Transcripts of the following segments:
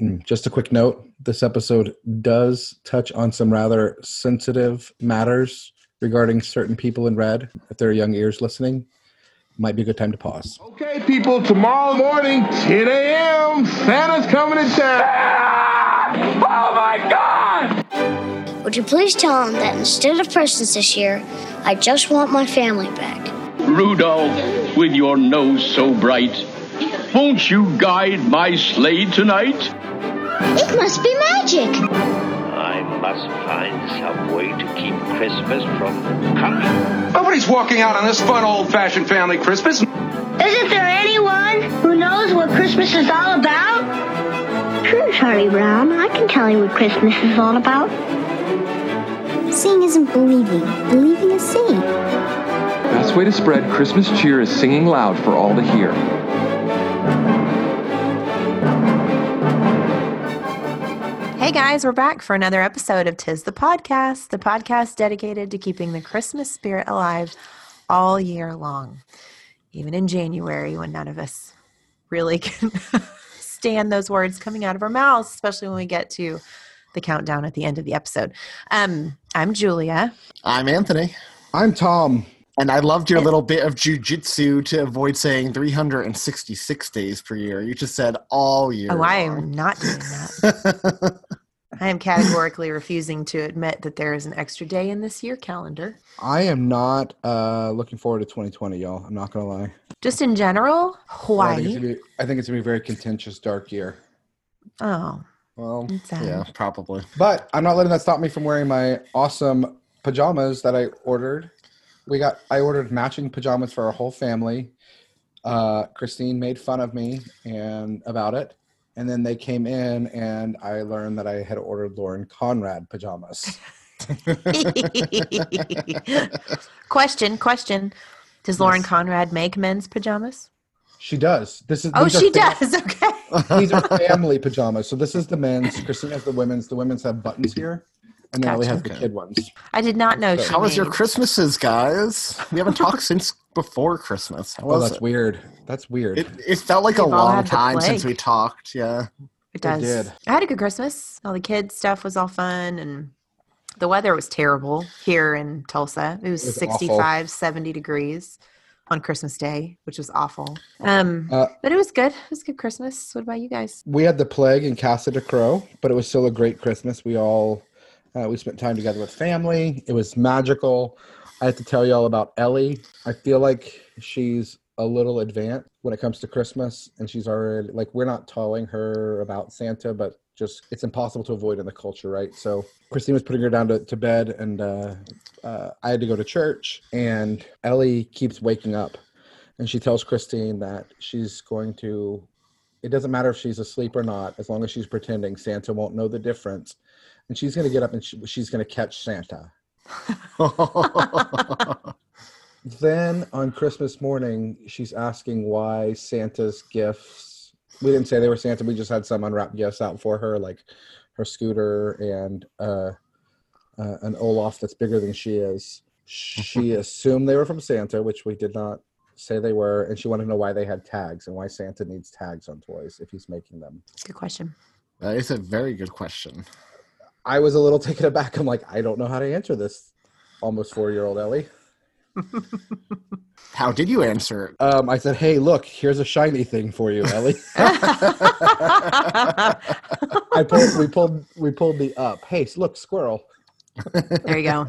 Mm, Just a quick note this episode does touch on some rather sensitive matters regarding certain people in red. If there are young ears listening, might be a good time to pause. Okay, people, tomorrow morning, 10 a.m., Santa's coming to town. Oh my God! Would you please tell him that instead of presents this year, I just want my family back? Rudolph, with your nose so bright, won't you guide my sleigh tonight? It must be magic. I must find some way to keep Christmas from coming. Nobody's walking out on this fun old-fashioned family Christmas. Isn't there anyone who knows what Christmas is all about? Sure, Charlie Brown. I can tell you what Christmas is all about. Seeing isn't believing. Believing is seeing. Best way to spread Christmas cheer is singing loud for all to hear. Hey guys, we're back for another episode of Tis the Podcast, the podcast dedicated to keeping the Christmas spirit alive all year long, even in January when none of us really can stand those words coming out of our mouths, especially when we get to the countdown at the end of the episode. Um, I'm Julia. I'm Anthony. I'm Thom. And I loved your little bit of jujitsu to avoid saying 366 days per year. You just said all year. Oh, I long. am not doing that. I am categorically refusing to admit that there is an extra day in this year calendar. I am not uh, looking forward to 2020, y'all. I'm not going to lie. Just in general, I think, it's gonna be, I think it's going to be a very contentious, dark year. Oh, well, it's sad. yeah, probably. But I'm not letting that stop me from wearing my awesome pajamas that I ordered. We got I ordered matching pajamas for our whole family. Uh, Christine made fun of me and about it, and then they came in, and I learned that I had ordered Lauren Conrad pajamas. question, question. Does Lauren Conrad make men's pajamas? She does. This is Oh, she fam- does. Okay. These are family pajamas. So this is the men's. Christine has the women's. The women's have buttons here, and then Ellie has the kid ones. I did not know. She How was your Christmases, guys? We haven't talked since before Christmas. How Oh, that's it? weird. That's weird. It, it felt like a We've all long time since we talked. Yeah. It does. did. I had a good Christmas. All the kids' stuff was all fun, and the weather was terrible here in Tulsa. It was, It was 65, 70 degrees on Christmas Day, which was awful. Um, Uh, but it was good. It was a good Christmas. What about you guys? we had the plague in Casa de Crow, but it was still a great Christmas. We all uh, we spent time together with family. It was magical. I have to tell you all about Ellie. I feel like she's a little advanced when it comes to Christmas, and she's already like we're not telling her about Santa, but just it's impossible to avoid in the culture, right? So Christine was putting her down to, to bed, and uh, uh, I had to go to church, and Ellie keeps waking up, and she tells Christine that she's going to it doesn't matter if she's asleep or not as long as she's pretending santa won't know the difference and she's going to get up and she, she's going to catch santa then on christmas morning she's asking why santa's gifts we didn't say they were santa we just had some unwrapped gifts out for her like her scooter and uh, uh, an olaf that's bigger than she is she assumed they were from santa which we did not say they were and she wanted to know why they had tags and why santa needs tags on toys if he's making them Good question. that is a very good question. I was a little taken aback i'm like i don't know how to answer this almost four year old ellie How did you answer it? um, i said hey look here's a shiny thing for you ellie i pulled we pulled we pulled the up hey look squirrel There you go.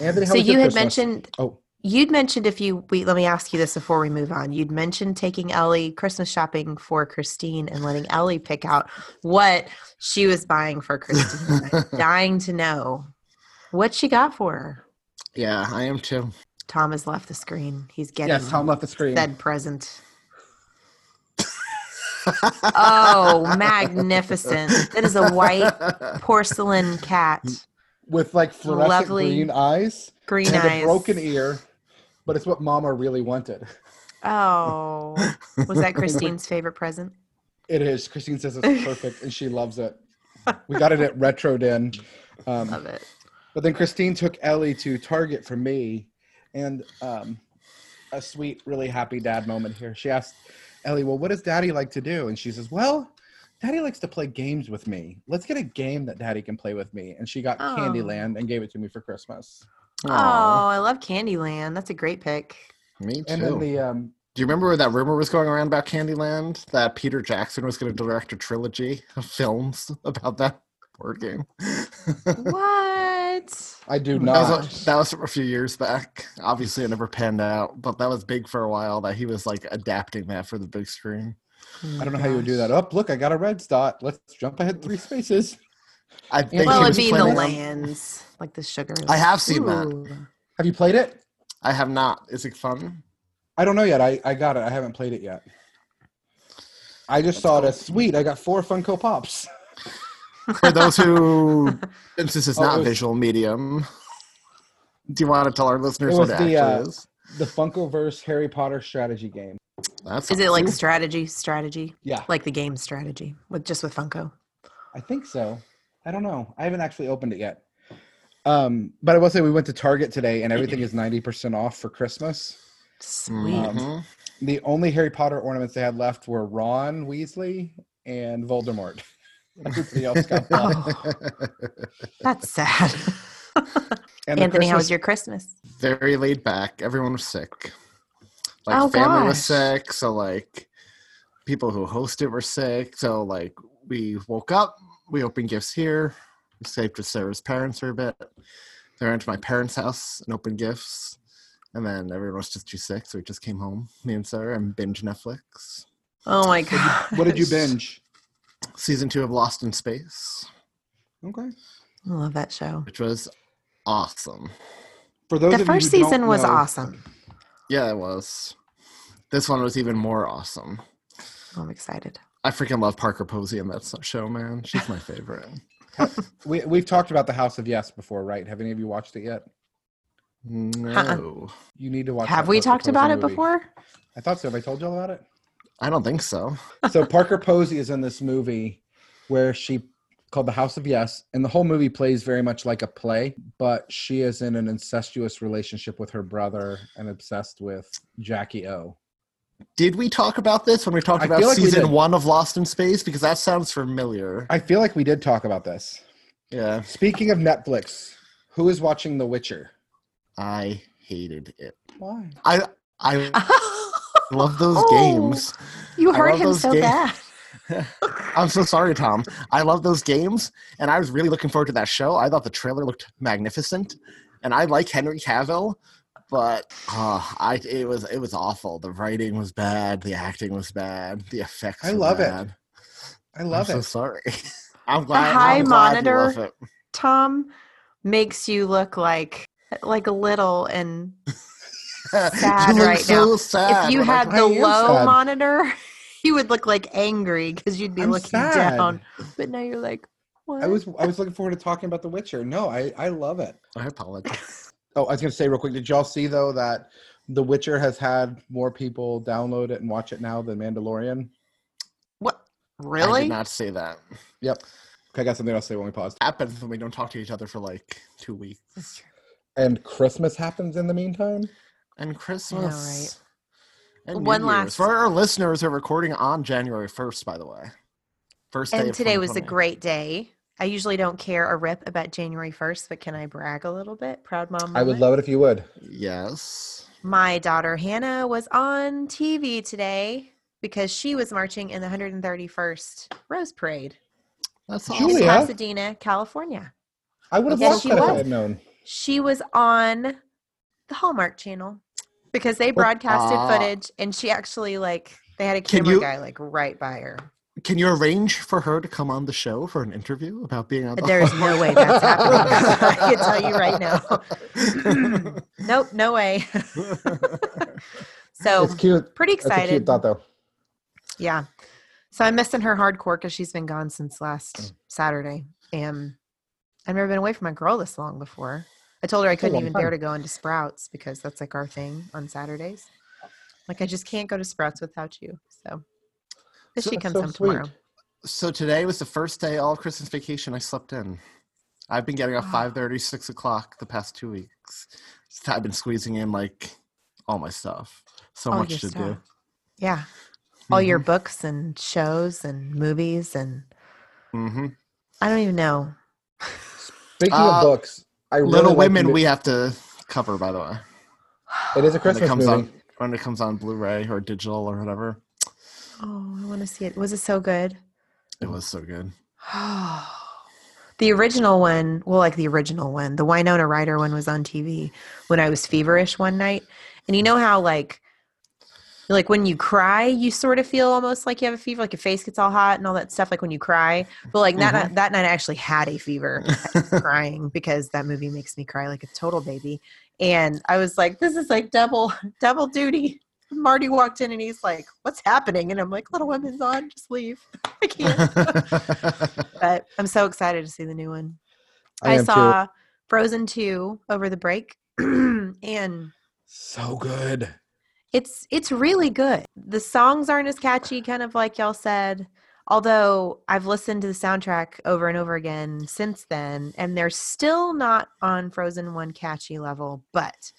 anthony how so was your you had Christmas? mentioned oh you'd mentioned if you we let me ask you this before we move on. You'd mentioned taking ellie christmas shopping for christine and letting ellie pick out what she was buying for christine. Dying to know what she got for her. Yeah, I am too. thom has left the screen. He's getting yes thom left the screen. said present. Oh magnificent. That is a white porcelain cat with like fluorescent Lovely green eyes green and eyes. a broken ear but it's what mama really wanted oh was that christine's favorite present It is. Christine says it's perfect and she loves it. We got it at Retro Den. Um, love it but then Christine took Ellie to Target for me and um, a sweet, really happy dad moment here. She asked Ellie, Well, what does daddy like to do? And she says, Well, Daddy likes to play games with me. Let's get a game that Daddy can play with me. And she got Oh. Candyland and gave it to me for Christmas. Oh, I love Candyland. That's a great pick. Me too. And then the um, Do you remember where that rumor was going around about Candyland? That Peter Jackson was going to direct a trilogy of films about that board game. What? I do That not. was, a, that was from a few years back. Obviously, it never panned out, but that was big for a while. That he was like adapting that for the big screen. I don't know how you would do that. Up, look, I got a red dot. Let's jump ahead three spaces. I think Well, it'd be in the lands, like the sugar. I have seen that. Have you played it? I have not. Is it fun? I don't know yet. I, I got it. I haven't played it yet. I just saw it as sweet. I got four Funko Pops. For those who, since this is Oh, not was- visual medium, do you want to tell our listeners It what was it the, actually uh, is? The Funkoverse Harry Potter strategy game. That's Is it like strategy? Strategy? Yeah, Like the game strategy with just with Funko? I think so. I don't know. I haven't actually opened it yet. Um, but I will say we went to Target today and everything is 90% off for Christmas. Sweet. Mhm. The only Harry Potter ornaments they had left were Ron Weasley and Voldemort. Everybody else got bought. Oh, that's sad. And the Anthony, how was your Christmas? Very laid back. Everyone was sick. Like Oh, family was sick, so like people who hosted were sick. So like we woke up, we opened gifts here, we stayed with Sarah's parents for a bit. Then I went to my parents' house and opened gifts. And then everyone was just too sick, so we just came home, me and Sarah, and binge Netflix. Oh my god. What did you binge? Season two of Lost in Space, Okay. I love that show. which was awesome. For those The of first who season was know- awesome. Yeah, it was. This one was even more awesome. I'm excited. I freaking love Parker Posey in that show, man. She's my favorite. We we've talked about the House of Yes before, right? Have any of you watched it yet? No, uh-uh. You need to watch. Have we Parker talked Posey about it before? I thought so. Have I told you all about it? I don't think so. So Parker Posey is in this movie where she called The House of Yes, and the whole movie plays very much like a play, but she is in an incestuous relationship with her brother and obsessed with Jackie O. Did we talk about this when we talked I about like season one of Lost in Space? Because that sounds familiar. I feel like we did talk about this. Yeah, Speaking of Netflix, who is watching The Witcher? I hated it. Why? I I love those Oh, games. You hurt him so games. bad. I'm so sorry, Thom. I love those games, and I was really looking forward to that show. I thought the trailer looked magnificent, and I like Henry Cavill, but uh, I it was it was awful. The writing was bad, the acting was bad, the effects. I were love it. I love I'm it. so sorry. I'm glad. The high I'm glad you monitor love it. Thom makes you look like like little and sad you look right so now. sad. if you when I had the I low sad. monitor, you would look like angry because you'd be I'm looking sad. down. But now you're like, what? I was I was looking forward to talking about The Witcher. No, I I love it. I apologize. Oh, I was going to say real quick. Did y'all see though that The Witcher has had more people download it and watch it now than Mandalorian? what? I Really? did not say that. Yep. Okay, I got something else to say when we paused. Happens when we don't talk to each other for like two weeks. And Christmas happens in the meantime. and Christmas. Right. And New One Year's. last- for our listeners who are recording on January first, by the way. First day. And of today was a great day. I usually don't care a rip about January 1st, but can I brag a little bit? Proud mom. I would love it if you would. Yes. My daughter Hannah was on TV today because she was marching in the 131st Rose Parade That's in awesome. Julia? Pasadena, California. I would have Yes, loved she that if I had known. She was on the Hallmark Channel because they broadcasted Ah. footage, and she actually like they had a Can camera you- guy like right by her. Can you arrange for her to come on the show for an interview about being on the There's no way that's happening. I can tell you right now. nope, no way. so It's cute. pretty That's a excited. cute thought, though. Yeah. So I'm missing her hardcore because she's been gone since Mm. last Saturday. And I've never been away from my girl this long before. I told her I couldn't long even bear to go into Sprouts because that's like our thing on Saturdays. Like I just can't go to Sprouts without you. So but So- she comes so home sweet. tomorrow. so today was the first day all Christmas vacation I slept in. I've been getting up Wow. 5 6 o'clock the past two weeks. I've been squeezing in like all my stuff. So All much your to do. stuff. Yeah. all your books and shows and movies and Mm-hmm. I don't even know. Speaking Uh, of books, I really Little like Women the- we have to cover, by the way. It is a When it Christmas comes movie. on when it comes on Blu-ray or digital or whatever. Oh, I want to see it. Was it so good? It was so good. the original one, well, like the original one, the Winona Ryder one was on TV when I was feverish one night. And you know how like like when you cry, you sort of feel almost like you have a fever, like your face gets all hot and all that stuff, like when you cry. But like that night, mm-hmm. that night, I actually had a fever, crying because that movie makes me cry like a total baby. And I was like, this is like double double duty. Marty walked in and he's like, "What's happening?" And I'm like, "Little Women's on. Just leave. I can't." but I'm so excited to see the new one. I I, am too. saw Frozen 2 over the break and So good. it's it's really good. The songs aren't as catchy kind of like y'all said. Although I've listened to the soundtrack over and over again since then and they're still not on Frozen 1 catchy level, but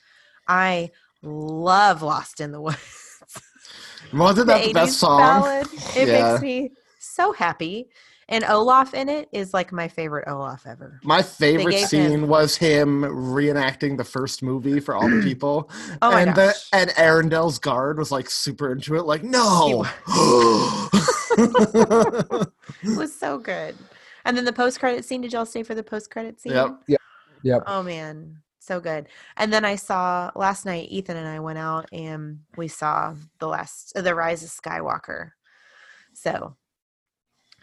I love Lost in the Woods. Wasn't that the best song? ballad. It Yeah. makes me so happy. And Olaf in it is like my favorite Olaf ever. My favorite scene him- was him reenacting the first movie for all the people. Oh my and gosh. the and Arendelle's guard was like super into it, like, no. It was so good. And then the post credit scene, did y'all stay for the post credit scene? Yep. Yep. Oh man, so good. And then I saw last night Ethan and I went out and we saw the last uh, the Rise of Skywalker. So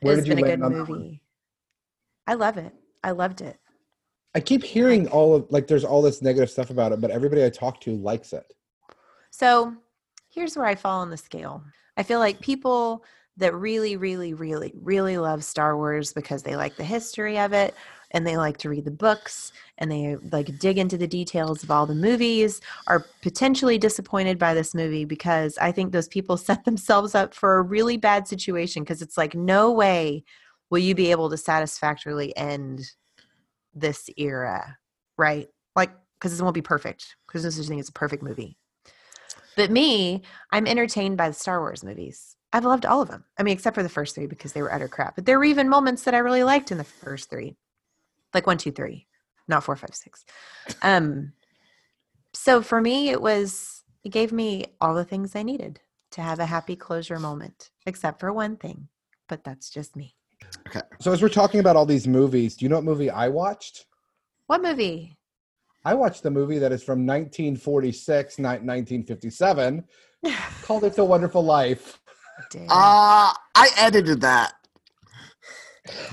Where it's did you been a good land on that movie. I love it. I loved it. I keep hearing all of like there's all this negative stuff about it, but everybody I talk to likes it. So here's where I fall on the scale. I feel like people that really, really, really, really love Star Wars because they like the history of it and they like to read the books and they like dig into the details of all the movies are potentially disappointed by this movie because I think those people set themselves up for a really bad situation because it's like no way will you be able to satisfactorily end this era, right? Like because it won't be perfect because this is it's a perfect movie. But me, I'm entertained by the Star Wars movies. I've loved all of them. I mean, except for the first three because they were utter crap. But there were even moments that I really liked in the first three, like one, two, three, not four, five, six. Um, so for me, it was it gave me all the things I needed to have a happy closure moment, except for one thing. But that's just me. Okay. So as we're talking about all these movies, do you know what movie I watched? What movie? I watched the movie that is from 1946, ni- 1957, called It's a Wonderful Life. Damn. uh I edited that.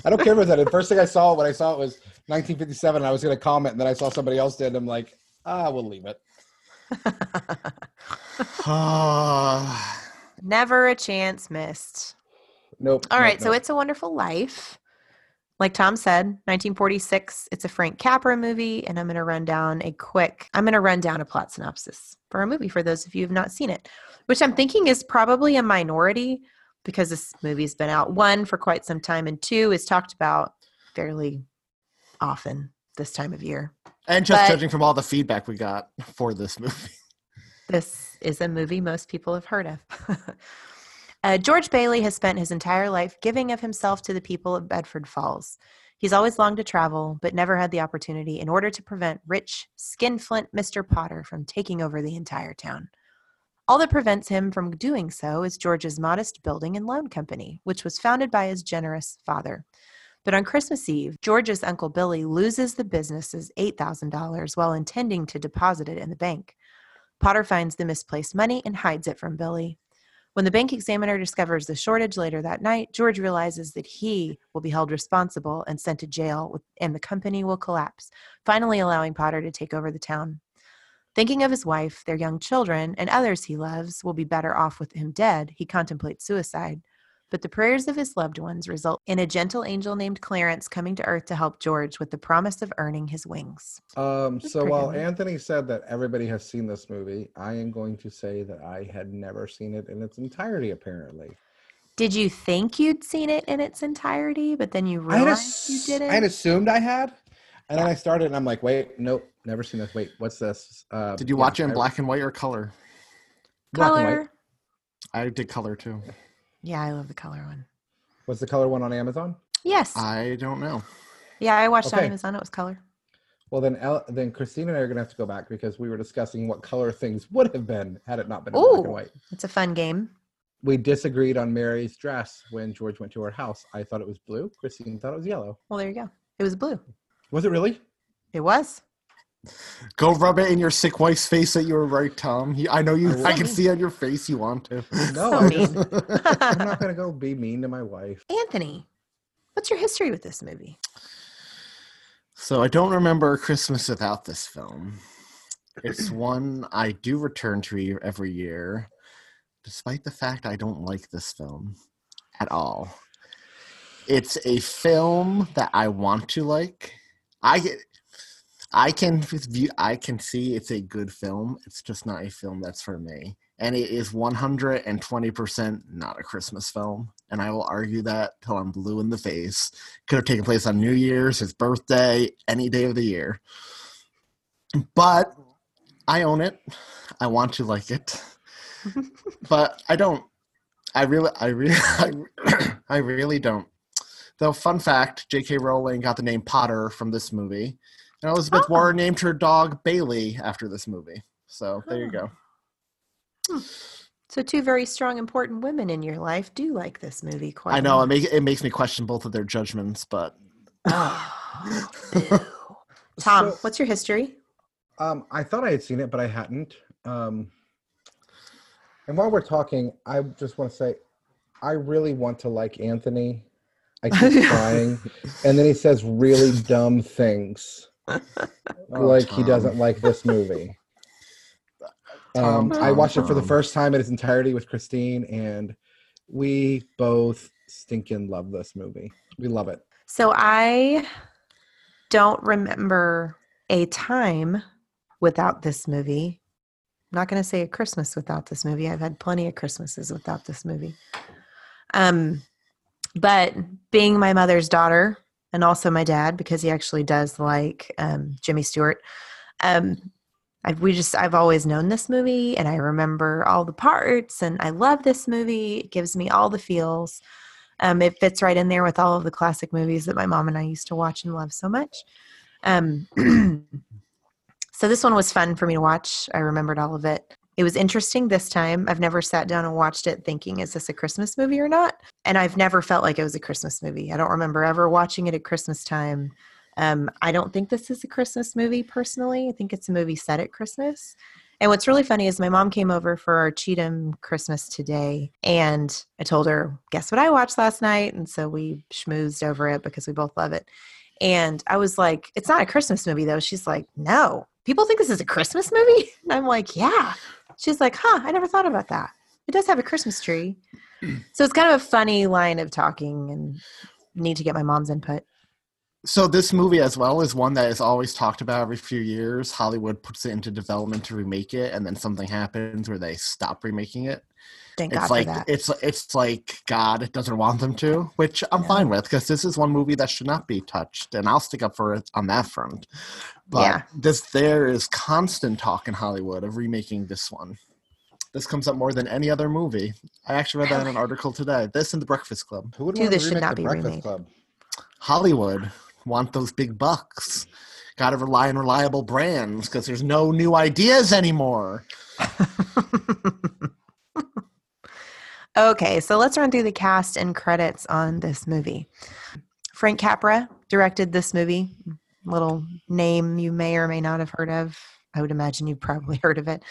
I don't care about that. The first thing I saw when I saw it was 1957, and I was going to comment, and then I saw somebody else did, and I'm like, ah, we'll leave it. Never a chance missed. Nope. All nope, right, so. It's a Wonderful Life. Like Thom said, 1946. It's a Frank Capra movie, and I'm going to run down a quick. I'm going to run down a plot synopsis for a movie for those of you who have not seen it, which I'm thinking is probably a minority because this movie's been out one for quite some time, and two is talked about fairly often this time of year. and just But- judging from all the feedback we got for this movie. This is a movie most people have heard of. uh, George Bailey has spent his entire life giving of himself to the people of Bedford Falls. He's always longed to travel, but never had the opportunity in order to prevent rich, skinflint Mr. Potter from taking over the entire town. All that prevents him from doing so is George's modest building and loan company, which was founded by his generous father. But on Christmas Eve, George's Uncle Billy loses the business's $8,000 while intending to deposit it in the bank. Potter finds the misplaced money and hides it from Billy. When the bank examiner discovers the shortage later that night, George realizes that he will be held responsible and sent to jail, and the company will collapse, finally allowing Potter to take over the town. Thinking of his wife, their young children, and others he loves will be better off with him dead, he contemplates suicide. But the prayers of his loved ones result in a gentle angel named Clarence coming to Earth to help George with the promise of earning his wings. Um, so while good. Anthony said that everybody has seen this movie, I am going to say that I had never seen it in its entirety, apparently. Did you think you'd seen it in its entirety, but then you realized you didn't? I had assumed I had. And then I started and I'm like, wait, nope, never seen this. Wait, what's this? Uh, Did you yeah, watch it in I- black and white or color? black and white. Color. I did color too. Yeah, I love the color one. Was the color one on Amazon? Yes. I don't know. yeah, I watched on Amazon. It was color. Well, then, El- then Christine and I are gonna have to go back because we were discussing what color things would have been had it not been in black and white. It's a fun game. We disagreed on Mary's dress when George went to her house. I thought it was blue. Christine thought it was yellow. Well, there you go. It was blue. Was it really? It was. Go rub it in your sick wife's face that you were right, Thom. You- I know you. I I can see on your face you want to. No, So I mean. just, I'm not gonna go be mean to my wife. Anthony, what's your history with this movie? So I don't remember Christmas without this film. It's one I do return to every year, despite the fact I don't like this film at all. It's a film that I want to like. I get- I can view I can see it's a good film. It's just not a film that's for me. And it is 120% not a Christmas film. And I will argue that till I'm blue in the face could have taken place on New Year's, his birthday, any day of the year. But I own it. I want to like it. but I don't. I really, I really, I, I really don't. Though, fun fact: J.K. Rowling got the name Potter from this movie, and Elizabeth Oh. Warren named her dog Bailey after this movie. So there you go. So, two very strong, important women in your life do like this movie quite I a know it lot. makes it makes me question both of their judgments, but Oh. Thom, So- what's your history? Um, I thought I had seen it, but I hadn't. Um, and while we're talking, I just want to say, I really want to like Anthony. I keep crying. and then he says really dumb things, Oh, like he doesn't like this movie. Um, Thom, I Thom, watched it for the first time in its entirety with Christine, and we both stinking love this movie. We love it. So, I don't remember a time without this movie. I'm not going to say a Christmas without this movie. I've had plenty of Christmases without this movie. Um, but being my mother's daughter and also my dad, because he actually does like um, Jimmy Stewart, um, I've, we just I've always known this movie, and I remember all the parts, and I love this movie. It gives me all the feels. Um, it fits right in there with all of the classic movies that my mom and I used to watch and love so much. Um, so this one was fun for me to watch. I remembered all of it. It was interesting this time. I've never sat down and watched it thinking, is this a Christmas movie or not? And I've never felt like it was a Christmas movie. I don't remember ever watching it at Christmas time. Um, I don't think this is a Christmas movie personally. I think it's a movie set at Christmas. And what's really funny is my mom came over for our Cheatham Christmas today, and I told her, "Guess what I watched last night?" And so we schmoozed over it because we both love it. And I was like, "It's not a Christmas movie, though." She's like, "No, people think this is a Christmas movie." And I'm like, "Yeah." She's like, "Huh? I never thought about that. It does have a Christmas tree." so it's kind of a funny line of talking, and need to get my mom's input. So this movie as well is one that is always talked about every few years. Hollywood puts it into development to remake it, and then something happens where they stop remaking it. Thank it's God like for that. it's it's like God doesn't want them to, which I'm Yeah. fine with because this is one movie that should not be touched, and I'll stick up for it on that front. But Yeah. this there is constant talk in Hollywood of remaking this one. This comes up more than any other movie. I actually read that in an article today. This and The Breakfast Club. Who would Dude, want to this should remake not the be Breakfast remade. Club? Hollywood want those big bucks. Got to rely on reliable brands because there's no new ideas anymore. Okay, so let's run through the cast and credits on this movie. Frank Capra directed this movie. Little name you may or may not have heard of. I would imagine you've probably heard of it.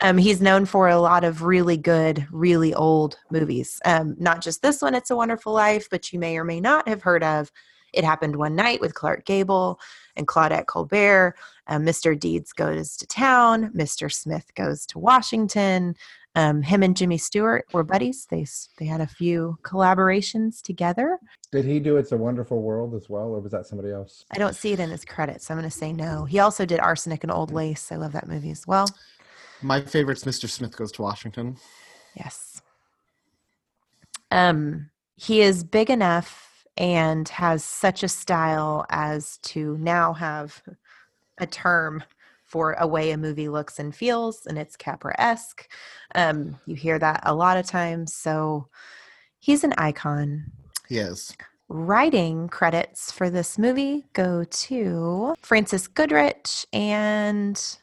Um, he's known for a lot of really good, really old movies. Um, not just this one, It's a Wonderful Life, but you may or may not have heard of It Happened One Night with Clark Gable and Claudette Colbert. Um, Mr. Deeds Goes to Town. Mr. Smith Goes to Washington um, him and Jimmy Stewart were buddies. They they had a few collaborations together. Did he do It's a Wonderful World as well, or was that somebody else? I don't see it in his credits, so I'm going to say no. He also did Arsenic and Old Lace. I love that movie as well. My favorite's Mr. Smith Goes to Washington. Yes. Um, he is big enough and has such a style as to now have a term for a way a movie looks and feels, and it's Capra esque. Um, you hear that a lot of times. So he's an icon. Yes. Writing credits for this movie go to Frances Goodrich and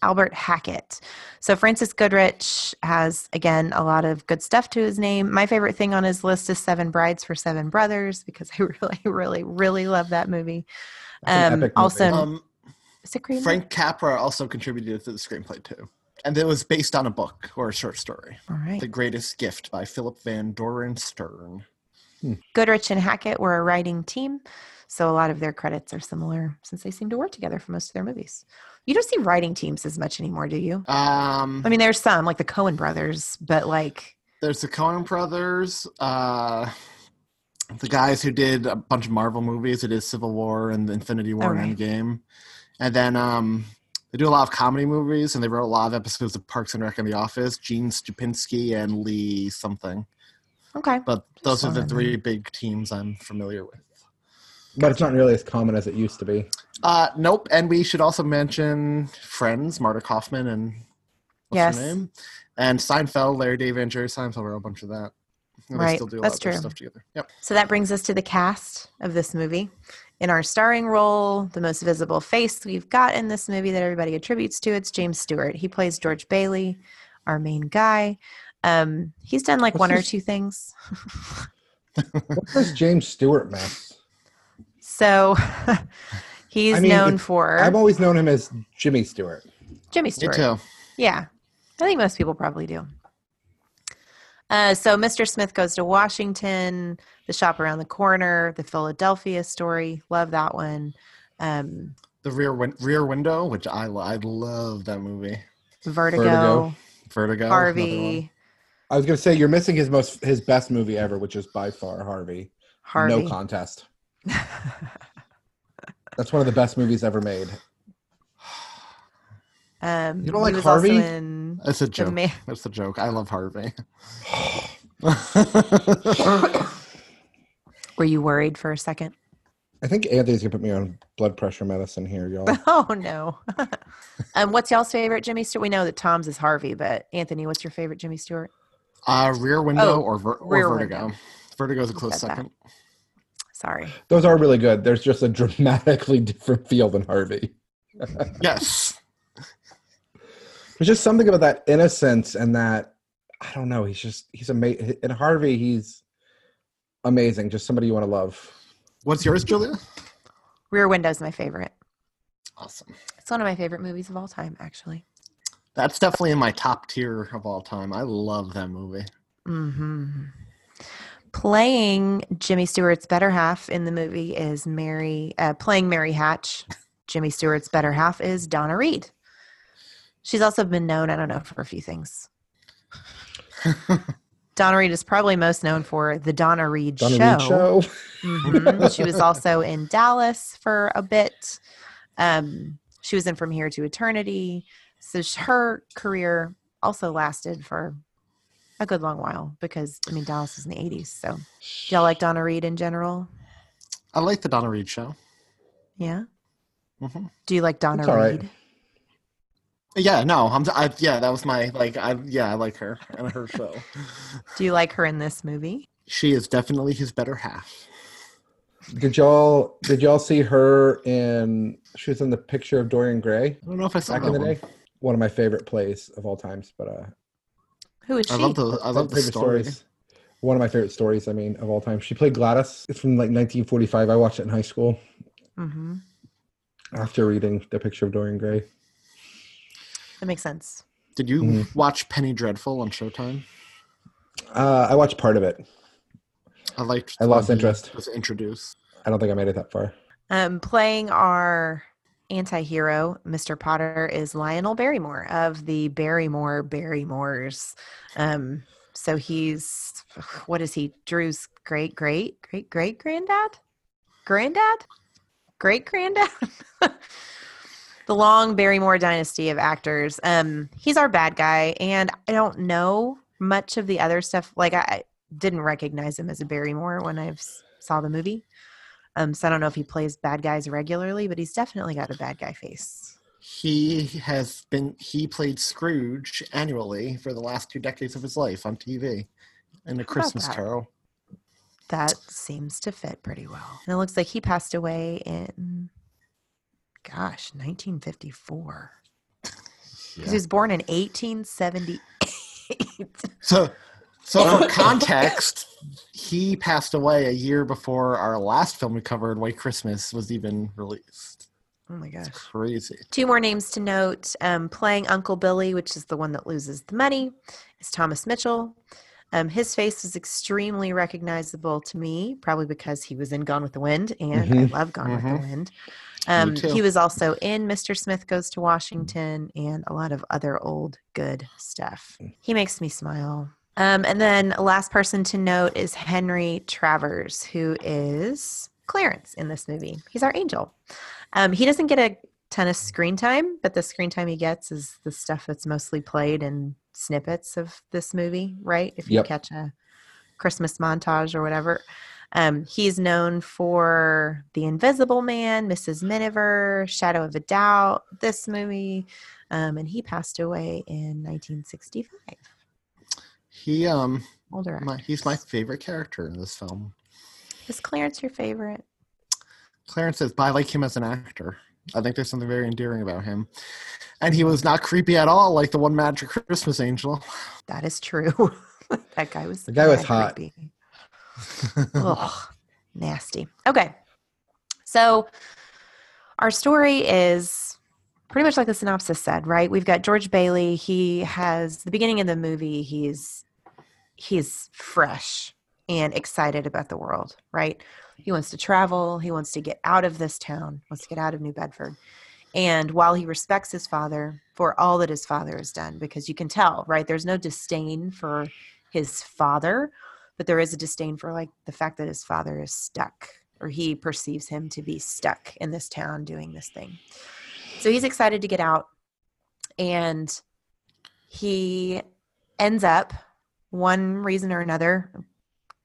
Albert Hackett. So Frances Goodrich has again a lot of good stuff to his name. My favorite thing on his list is Seven Brides for Seven Brothers because I really, really, really love that movie. Um, epic movie. also, Um, is it Green Frank Capra also contributed to the screenplay too. And it was based on a book or a short story. All right. The Greatest Gift by Philip Van Doren Stern. Goodrich and Hackett were a writing team, so a lot of their credits are similar since they seem to work together for most of their movies. You don't see writing teams as much anymore, do you? Um, I mean, there's some like the Coen brothers, but like, there's the Coen brothers, uh, the guys who did a bunch of Marvel movies. It is Civil War and Infinity War right. and Endgame. And then um, they do a lot of comedy movies and they wrote a lot of episodes of Parks and Rec and The Office. Gene Stupnitsky and Lee something. okay, But those are the Fun. three big teams I'm familiar with. but it's not nearly as common as it used to be. Uh, nope. And we should also mention Friends, Marta Kauffman and what's Yes. her name? And Seinfeld, Larry David and Jerry Seinfeld wrote a bunch of that. And they Right. still do a That's lot of true. stuff together. Yep. so that brings us to the cast of this movie. In our starring role, the most visible face we've got in this movie that everybody attributes to it's James Stewart. He plays George Bailey, our main guy. Um, he's done like What's one or two things. What's this James Stewart mess? So he's I mean, known for I've always known him as Jimmy Stewart. Jimmy Me Stewart. too. Yeah, I think most people probably do. Uh, so Mr. Smith goes to Washington, the shop around the corner, the Philadelphia story. Love that one. Um, The Rear Win- Rear Window, which I lo- I love that movie. Vertigo, Vertigo. Vertigo. Harvey, I was gonna say you're missing his most his best movie ever, which is by far Harvey. Harvey. No contest. That's one of the best movies ever made. Um, You don't like Harvey? in That's a joke. Ma- That's the joke. I love Harvey. Were you worried for a second? I think Anthony's gonna put me on blood pressure medicine here, y'all. Oh no. um, what's y'all's favorite Jimmy Stewart? We know that Thom's is Harvey, but Anthony, what's your favorite Jimmy Stewart? uh, Rear Window Oh, or, ver- or Vertigo. Window. Vertigo's a close said that. second. Sorry. Those are really good. There's just a dramatically different feel than Harvey. Yes. There's just something about that innocence and that I don't know. He's just he's amazing. In Harvey, he's amazing. Just somebody you want to love. What's yours, Julia? Rear Window's my favorite. Awesome. It's one of my favorite movies of all time, actually. That's definitely in my top tier of all time. I love that movie. Mm-hmm. Playing Jimmy Stewart's better half in the movie is Mary, uh, playing Mary Hatch. Jimmy Stewart's better half is Donna Reed. She's also been known, I don't know, for a few things. Donna Reed is probably most known for the Donna Reed Donna Show. Reed show. Mhm. She was also in Dallas for a bit. Um, she was in From Here to Eternity. So her career also lasted for a good long while because I mean Dallas is in the 80s. So do y'all like Donna Reed in general? I like the Donna Reed show. Yeah. hmm Do you like Donna right. Reed? Yeah, no, I'm. I, yeah, that was my like. I yeah, I like her and her show. Do you like her in this movie? She is definitely his better half. Did y'all did y'all see her in? She was in the picture of Dorian Gray I don't know if I saw back that in the one. day. One of my favorite plays of all times. But uh, Who is she? I love the. I love the favorite story. stories. One of my favorite stories. I mean, of all time. She played Gladys. It's from like 1945. I watched it in high school hmm after reading the picture of Dorian Gray. That makes sense. Did you Mhm. watch Penny Dreadful on Showtime? Uh, I watched part of it. I liked. I lost interest. Was introduced. I don't think I made it that far. Um, playing our anti-hero, Mr. Potter, is Lionel Barrymore of the Barrymore Barrymores. Um, so he's what is he? Drew's great great great great granddad, granddad, great granddad. the long Barrymore dynasty of actors. Um, he's our bad guy, and I don't know much of the other stuff. Like I didn't recognize him as a Barrymore when I saw the movie. Um, so I don't know if he plays bad guys regularly, but he's definitely got a bad guy face. He has been he played Scrooge annually for the last two decades of his life on TV in A Christmas that? Carol. That seems to fit pretty well. And it looks like he passed away in, gosh, 1954. Because he was born in 1878. So, so for context, he passed away a year before our last film we covered, White Christmas, was even released. oh my gosh. Crazy. Two more names to note. Um, playing Uncle Billy, which is the one that loses the money, is Thomas Mitchell. Um, his face is extremely recognizable to me, probably because he was in Gone with the Wind, and Mhm. I love Gone with Mhm. the Wind. Um, he was also in Mr. Smith Goes to Washington and a lot of other old good stuff. He makes me smile. Um, and then last person to note is Henry Travers, who is Clarence in this movie. He's our angel. Um, he doesn't get a ton of screen time, but the screen time he gets is the stuff that's mostly played in snippets of this movie, right? If you Yep. catch a Christmas montage or whatever. Um, he's known for The Invisible Man, Mrs. Miniver, Shadow of a Doubt, this movie, um, and he passed away in 1965. He um, Older. my, he's my favorite character in this film. Is Clarence your favorite? Clarence is, "But I like him as an actor. I think there's something very endearing about him, and he was not creepy at all, like the one Magic Christmas Angel." That is true. that guy was The guy was hot. creepy. Ugh, nasty. Okay. So our story is pretty much like the synopsis said, right? We've got George Bailey. He has the beginning of the movie, he's he's fresh and excited about the world, right? He wants to travel, he wants to get out of this town, wants to get out of New Bedford. And while he respects his father for all that his father has done, because you can tell, right? There's no disdain for his father, but there is a disdain for like the fact that his father is stuck or he perceives him to be stuck in this town doing this thing. So he's excited to get out and he ends up one reason or another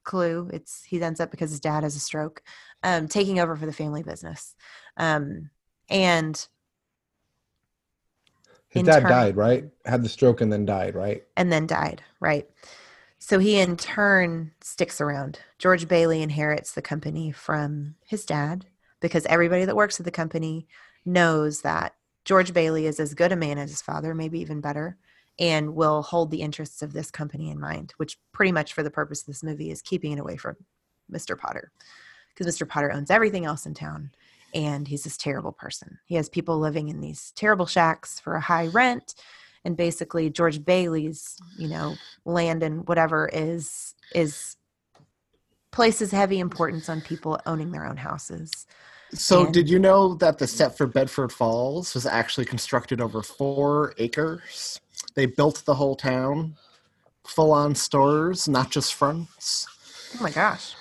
clue it's he ends up because his dad has a stroke um, taking over for the family business um, and His dad turn- died, right? Had the stroke and then died, right? and then died, right? So he in turn sticks around. George Bailey inherits the company from his dad because everybody that works at the company knows that George Bailey is as good a man as his father, maybe even better, and will hold the interests of this company in mind, which pretty much for the purpose of this movie is keeping it away from Mr. Potter. Because Mr. Potter owns everything else in town and he's this terrible person. He has people living in these terrible shacks for a high rent and basically George Bailey's, you know, land and whatever is is places heavy importance on people owning their own houses. So, And- did you know that the set for Bedford Falls was actually constructed over four acres? They built the whole town, full on stores, not just fronts. Oh my gosh.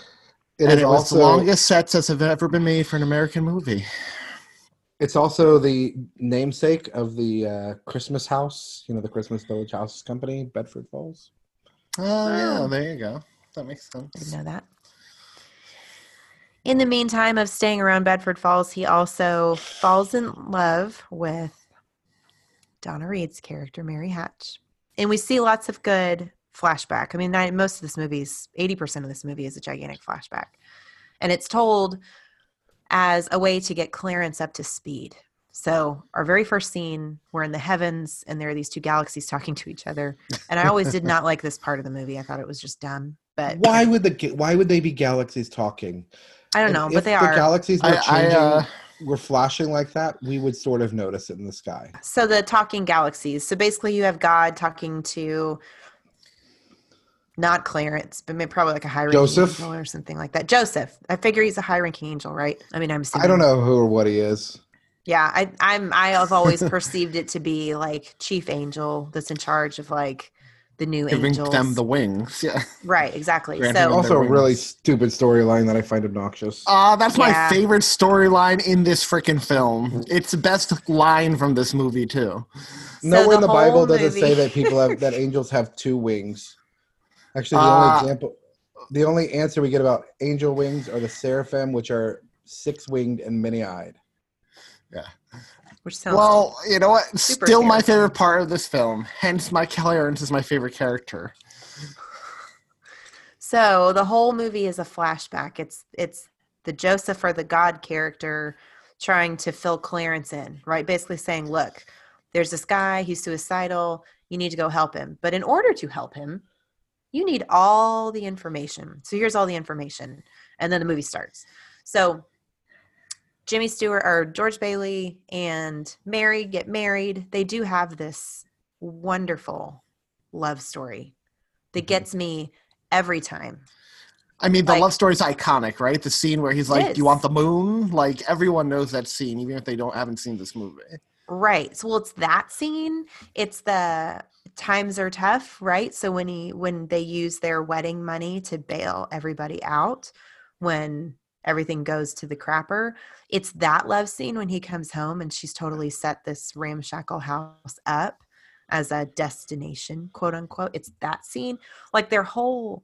It and is it was also the longest sets that have ever been made for an American movie. It's also the namesake of the uh, Christmas house, you know, the Christmas Village House Company, Bedford Falls. Oh, Wow. yeah, there you go. That makes sense. I didn't know that. In the meantime of staying around Bedford Falls, he also falls in love with Donna Reed's character, Mary Hatch. And we see lots of good flashback. I mean, most of this movie's 80% of this movie is a gigantic flashback. And it's told as a way to get Clarence up to speed. So, our very first scene, we're in the heavens and there are these two galaxies talking to each other. And I always did not like this part of the movie. I thought it was just dumb. But Why would the why would they be galaxies talking? I don't And know, if but they the are. galaxies were I, I, uh, were flashing like that. We would sort of notice it in the sky. So the talking galaxies. So basically, you have God talking to not Clarence, but maybe probably like a high ranking Joseph? angel or something like that. Joseph. I figure he's a high ranking angel, right? I mean, I'm assuming. I don't know who or what he is. Yeah, I, I'm. I have always perceived it to be like chief angel that's in charge of like the new giving angels. them the wings. Yeah. right, exactly. Granting So Also, a really stupid storyline that I find obnoxious. Uh, that's Yeah. my favorite storyline in this freaking film. It's the best line from this movie too. Nowhere the in the Bible whole does it say that people have that angels have two wings. Actually, the Uh, only example, the only answer we get about angel wings are the seraphim, which are six winged and many eyed. Yeah. Which sounds Well, you know what? Super Still my favorite part of this film. Hence, Michael Irons is my favorite character. So the whole movie is a flashback. It's it's the Joseph or the God character trying to fill Clarence in, right? Basically saying, look, there's this guy, he's suicidal, you need to go help him. But in order to help him, you need all the information. So here's all the information. And then the movie starts. So Jimmy Stewart or George Bailey and Mary get married. They do have this wonderful love story that mm-hmm. gets me every time. I mean, the Like- love story's iconic, right? The scene where he's like, "Do you want the moon?" Like everyone knows that scene, even if they don't haven't seen this movie. Right. So well, it's that scene. It's the times are tough, right? So when he when they use their wedding money to bail everybody out when everything goes to the crapper, it's that love scene when he comes home and she's totally set this ramshackle house up as a destination, quote unquote. It's that scene. Like their whole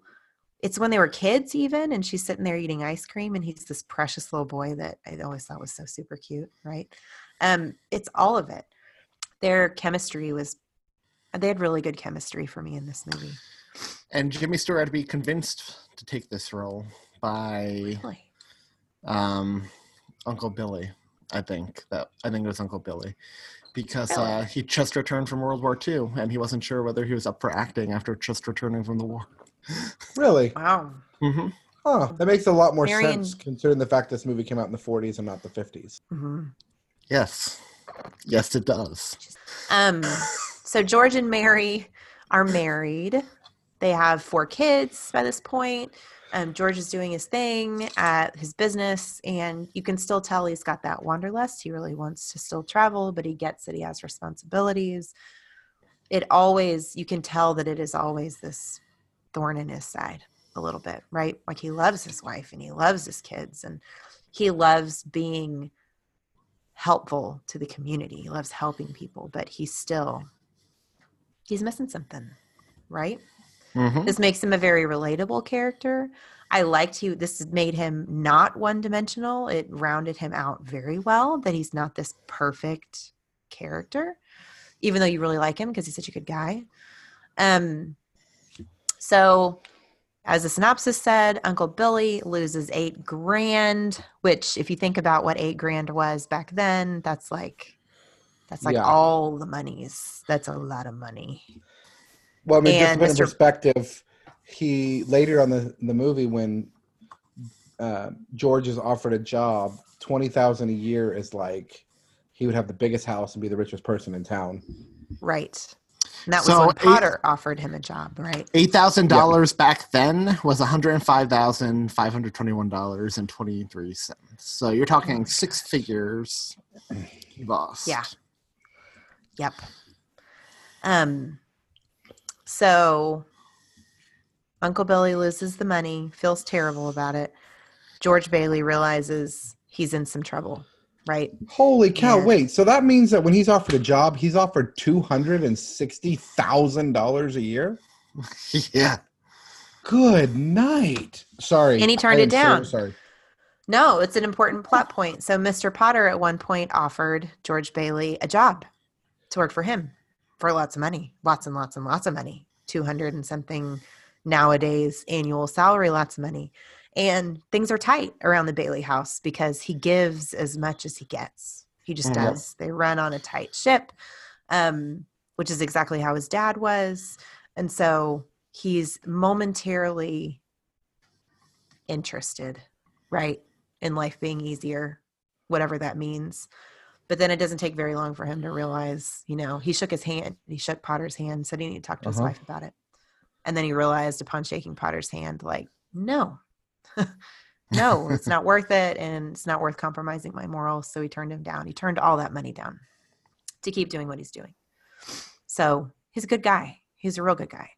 it's when they were kids even and she's sitting there eating ice cream and he's this precious little boy that I always thought was so super cute, right? um it's all of it their chemistry was they had really good chemistry for me in this movie And Jimmy Stewart had to be convinced to take this role by really um, Uncle Billy. I think that I think it was Uncle Billy because Really? uh, he just returned from World War II and he wasn't sure whether he was up for acting after just returning from the war. Really? wow hmm Oh, that makes a lot more Marion- sense considering the fact this movie came out in the 40s and not the 50s. hmm Yes, yes, it does. um so george and mary are married. They have four kids by this point. Um, george is doing his thing at his business and you can still tell he's got that wanderlust. He really wants to still travel but he gets that he has responsibilities. It always you can tell that it is always this thorn in his side a little bit right? Like he loves his wife and he loves his kids and he loves being helpful to the community. He loves helping people but he's still he's missing something right? Hmm this makes him a very relatable character. I liked he this made him not one dimensional it rounded him out very well that he's not this perfect character even though you really like him because he's such a good guy. Um so as the synopsis said uncle billy loses eight grand which if you think about what eight grand was back then that's like that's like Yeah. all the monies that's a lot of money Well, I mean, just to And put in Mr. perspective, he later on the, the movie when uh, George is offered a job, twenty thousand a year is like he would have the biggest house and be the richest person in town. Right. And that was So when eight- Potter offered him a job, right? Eight thousand dollars back then was one hundred and five thousand five hundred twenty-one dollars and twenty-three cents. So you're talking six figures boss. Yeah. Yep. Um so Uncle Billy loses the money, feels terrible about it. George Bailey realizes he's in some trouble, right? Holy cow! Yeah. Wait, so that means that when he's offered a job, he's offered two hundred and sixty thousand dollars a year. yeah. Good night. Sorry, And he turned I it am down. So sorry. No, it's an important plot point. So Mr. Potter at one point offered George Bailey a job to work for him for lots of money, lots and lots and lots of money, 200 and something nowadays annual salary, lots of money. And things are tight around the Bailey house because he gives as much as he gets. He just Mhm. does. They run on a tight ship, um, which is exactly how his dad was. And so he's momentarily interested, right? In life being easier, whatever that means. But then it doesn't take very long for him to realize, you know, he shook his hand, he shook Potter's hand, said he needed to talk to his Uh-huh. wife about it. And then he realized upon shaking Potter's hand, like, no, no, it's not worth it. And it's not worth compromising my morals. So he turned him down. He turned all that money down to keep doing what he's doing. So he's a good guy. He's a real good guy.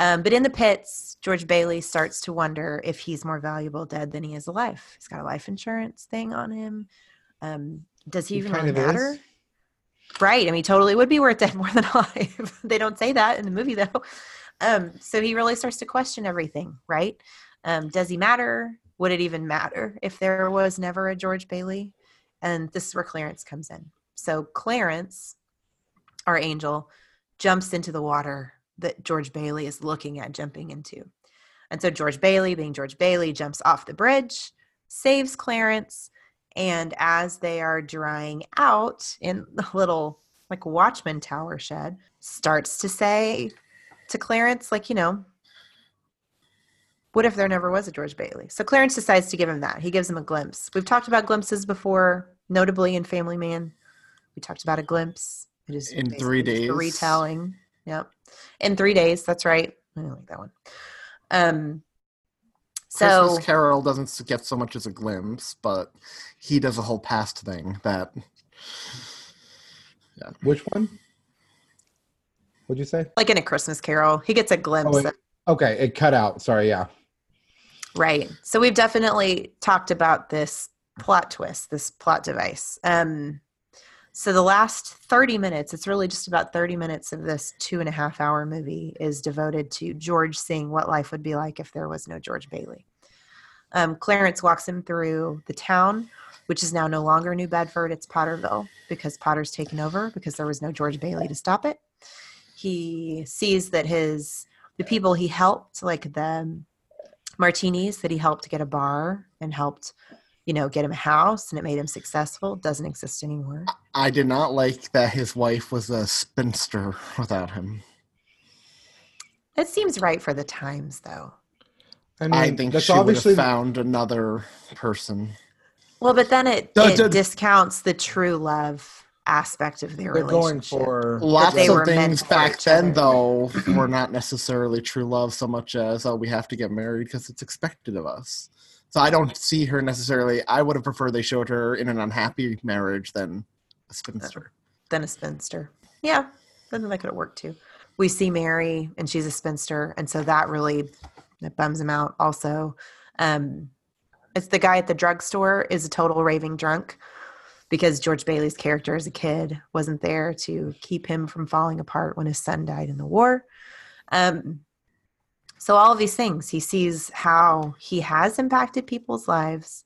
Um, but in the pits, George Bailey starts to wonder if he's more valuable dead than he is alive. He's got a life insurance thing on him. Um, does he, He even really of is. matter? Right. I mean, totally would be worth dead more than alive. they don't say that in the movie, though. Um, so he really starts to question everything, right? Um, does he matter? Would it even matter if there was never a George Bailey? and this is where Clarence comes in. So Clarence, our angel, jumps into the water that George Bailey is looking at jumping into. And so George Bailey, being George Bailey, jumps off the bridge, saves Clarence, and as they are drying out in the little like watchman tower shed, starts to say to Clarence, like, you know, what if there never was a George Bailey? So Clarence decides to give him that. He gives him a glimpse. We've talked about glimpses before, notably in Family Man. We talked about a glimpse. It is In three days. retelling. Yep. In three days. That's right. I don't like that one. Um. So Christmas Carol doesn't get so much as a glimpse, but he does a whole past thing that Yeah. Which one? What'd you say? like in a Christmas Carol, he gets a glimpse. Oh, of, it- okay, it cut out. Sorry. Yeah. right. So we've definitely talked about this plot twist, this plot device. Um. So the last 30 minutes, it's really just about 30 minutes of this two and a half hour movie is devoted to George seeing what life would be like if there was no George Bailey. Um, Clarence walks him through the town, which is now no longer New Bedford, it's Potterville because Potter's taken over because there was no George Bailey to stop it. He sees that his the people he helped, like the Martinis that he helped get a bar and helped, you know, get him a house and it made him successful, doesn't exist anymore. I did not like that his wife was a spinster without him. It seems right for the times, though. I mean, I think that's she would have found another person. Well, but then it, Duh, it duh. discounts the true love aspect of their they're going relationship. for. Lots they of meant things back then, other. though, were not necessarily true love so much as, oh, we have to get married because it's expected of us. So I don't see her necessarily. I would have preferred they showed her in an unhappy marriage than a spinster. than a spinster. Yeah, I think that could have worked too. We see Mary, and she's a spinster, and so that really that bums him out. Also, um, it's the guy at the drugstore is a total raving drunk because George Bailey's character as a kid wasn't there to keep him from falling apart when his son died in the war. Um, so all of these things, he sees how he has impacted people's lives,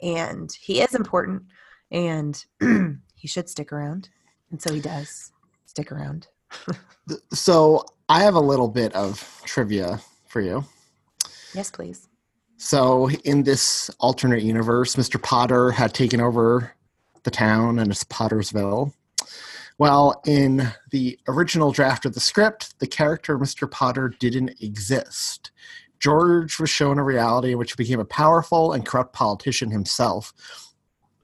and he is important, and he should stick around. And so he does stick around. So I have a little bit of trivia for you. Yes, please. So in this alternate universe, Mr. Potter had taken over the town and it's Pottersville. Well, in the original draft of the script, the character Mr. Potter didn't exist. George was shown a reality in which he became a powerful and corrupt politician himself.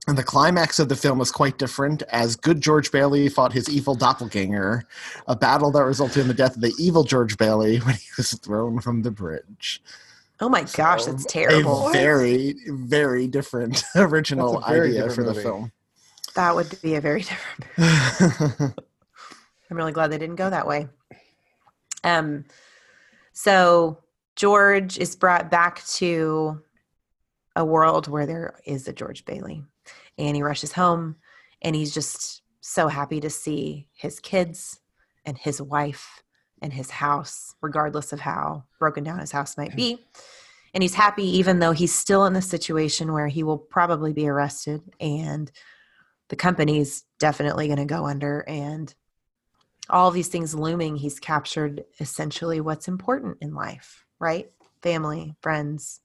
And the climax of the film was quite different as good George Bailey fought his evil doppelganger, a battle that resulted in the death of the evil George Bailey when he was thrown from the bridge. Oh my gosh, that's terrible. A very, very different original a very idea different for the movie. film. That would be a very different. I'm really glad they didn't go that way. Um, so George is brought back to a world where there is a George Bailey, and he rushes home, and he's just so happy to see his kids and his wife and his house, regardless of how broken down his house might be. And he's happy even though he's still in the situation where he will probably be arrested and the company's definitely going to go under and all these things looming he's captured essentially what's important in life right? Family friends.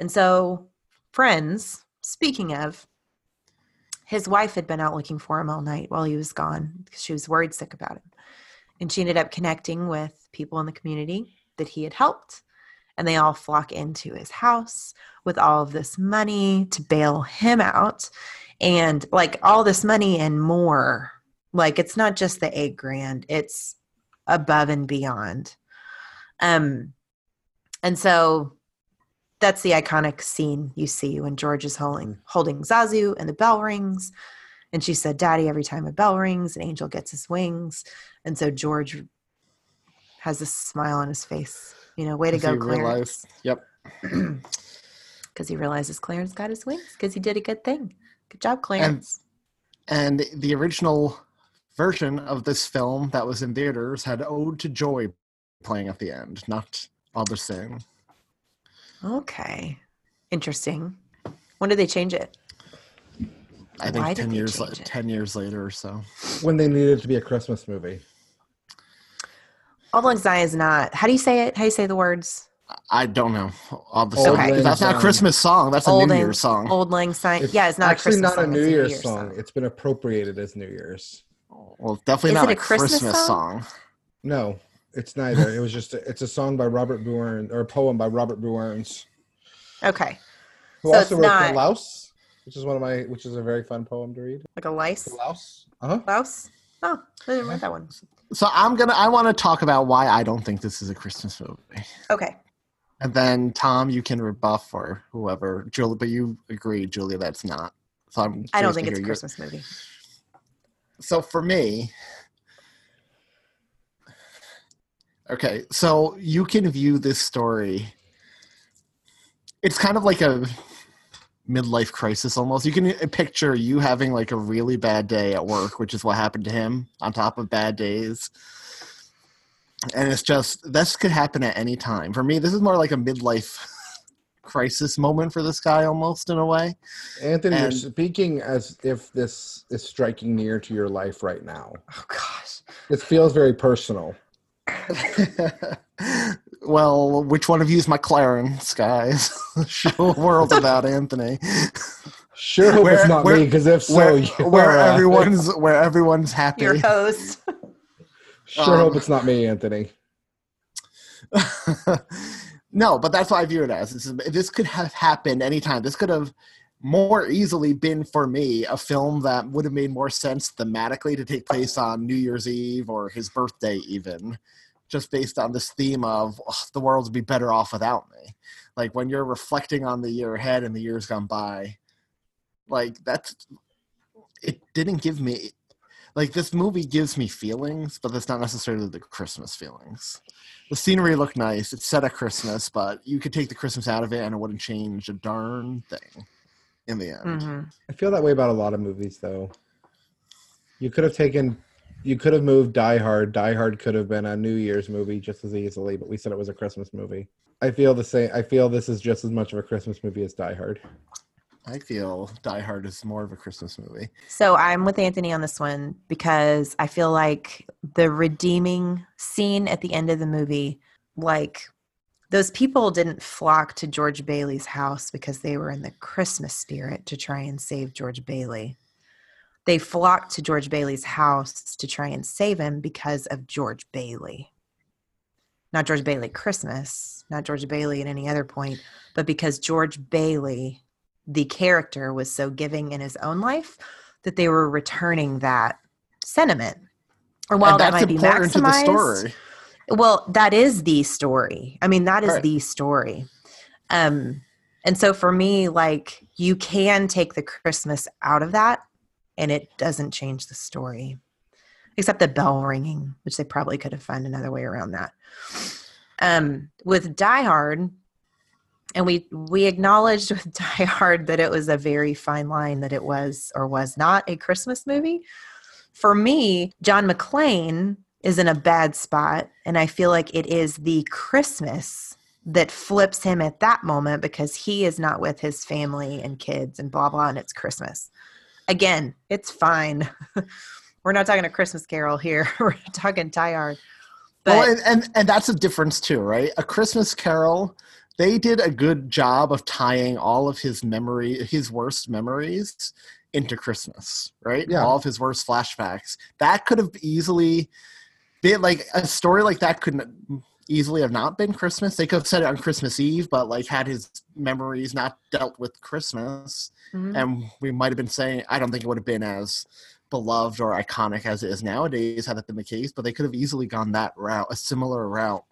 And so friends speaking of his wife had been out looking for him all night while he was gone because she was worried sick about him. And she ended up connecting with people in the community that he had helped and they all flock into his house with all of this money to bail him out and like all this money and more. Like it's not just the eight grand it's above and beyond. Um and so that's the iconic scene you see when george is holding holding Zuzu and the bell rings. And she said daddy every time a bell rings an angel gets his wings. And so george has a smile on his face. You know way to go clarence. realized- Yep. because he realizes clarence got his wings because he did a good thing good job clarence And the original version of this film that was in theaters had Ode to Joy playing at the end, not Father Sin. Okay. Interesting. When did they change it? I think Why ten years la- ten years later or so. When they needed it to be a Christmas movie. Auld Lang Syne is not. How do you say it? How do you say the words? I don't know all the Old songs. Lang That's not a Christmas song. That's a New Lang- Year's song. Auld Lang Syne. yeah, it's not actually a Christmas not a song, New it's Year's Year's song. It's been appropriated as New Year's. Well, definitely Is not a, a Christmas Christmas, song? song. No, it's neither. it was just a, it's a song by Robert Burns or a poem by Robert Burns, Okay, who So also it's wrote not- The Louse, which is one of my which is a very fun poem to read. like a lice. The Louse. Uh huh. Louse. Oh, I didn't read that one. So I'm gonna. I want to talk about why I don't think this is a Christmas movie, Okay. And then Thom, you can rebuff or whoever, Julia. But you agree, Julia, that's not. So I'm. I don't think it's a your- Christmas movie. So for me, okay, so you can view this story. It's kind of like a midlife crisis almost. You can uh, picture you having like a really bad day at work, which is what happened to him, on top of bad days. And it's just this could happen at any time. For me, this is more like a midlife crisis moment for this guy almost in a way. Anthony, you're speaking as if this is striking near to your life right now. Oh gosh. It feels very personal. well, which one of you's my Clarence, guys? Show a world about Anthony. Sure hope it's not me, because if so, where, you where are, uh, everyone's where everyone's happy. Your host. Sure um, hope it's not me, Anthony. no, but that's what I view it as. This, is, this could have happened anytime. This could have more easily been for me a film that would have made more sense thematically to take place on New Year's Eve or his birthday, even just based on this theme of "Ugh, the world would be better off without me. Like when you're reflecting on the year ahead and the years gone by, like that's it didn't give me like this movie gives me feelings, but that's not necessarily the Christmas feelings. The scenery looked nice. It's set at Christmas, but you could take the Christmas out of it and it wouldn't change a darn thing in the end. hmm I feel that way about a lot of movies, though. You could have taken, you could have moved Die Hard. Die Hard could have been a New Year's movie just as easily, but we said it was a Christmas movie. I feel the same. I feel this is just as much of a Christmas movie as Die Hard. I feel Die Hard is more of a Christmas movie. So I'm with Anthony on this one because I feel like the redeeming scene at the end of the movie, like those people didn't flock to George Bailey's house because they were in the Christmas spirit to try and save George Bailey. They flocked to George Bailey's house to try and save him because of George Bailey. Not George Bailey Christmas, not George Bailey at any other point, but because George Bailey the character was so giving in his own life that they were returning that sentiment. Or while that might be important to the maximized, story. well, that is the story. I mean, that is Right. the story. Um, and so for me, like you can take the Christmas out of that, and it doesn't change the story, except the bell ringing, which they probably could have found another way around that. Um, with Die Hard, and we we acknowledged with Die Hard that it was a very fine line that it was or was not a Christmas movie. For me, John McClane is in a bad spot, and I feel like it is the Christmas that flips him at that moment because he is not with his family and kids and blah blah, and it's Christmas. Again, it's fine. We're not talking a Christmas Carol here. We're talking Die Hard. Oh, but well, and, and and that's a difference too, right? A Christmas Carol, they did a good job of tying all of his memory, his worst memories, into Christmas, right? Yeah. All of his worst flashbacks. That could have easily been like a story like that couldn't easily have not been Christmas. They could have said it on Christmas Eve, but like had his memories not dealt with Christmas, Mhm. and we might have been saying, I don't think it would have been as beloved or iconic as it is nowadays had that been the case, but they could have easily gone that route, a similar route,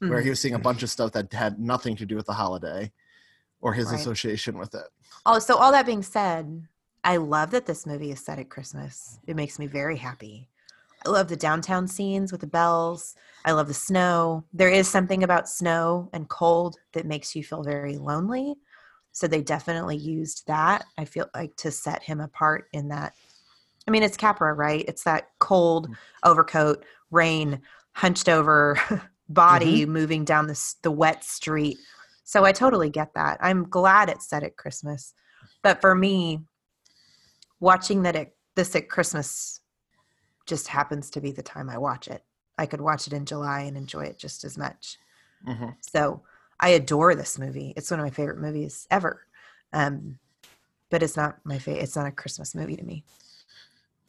where Mhm. he was seeing a bunch of stuff that had nothing to do with the holiday or his Right. association with it. Oh, so all that being said, I love that this movie is set at Christmas. It makes me very happy. I love the downtown scenes with the bells. I love the snow. There is something about snow and cold that makes you feel very lonely. So they definitely used that. I feel like to set him apart in that. I mean, it's Capra, right? It's that cold overcoat, rain, hunched over body moving down the the wet street. So I totally get that. I'm glad it's set at Christmas. But for me, watching that it this at Christmas just happens to be the time I watch it. I could watch it in July and enjoy it just as much. hmm So I adore this movie. It's one of my favorite movies ever. Um, but it's not my favorite. It's not a Christmas movie to me.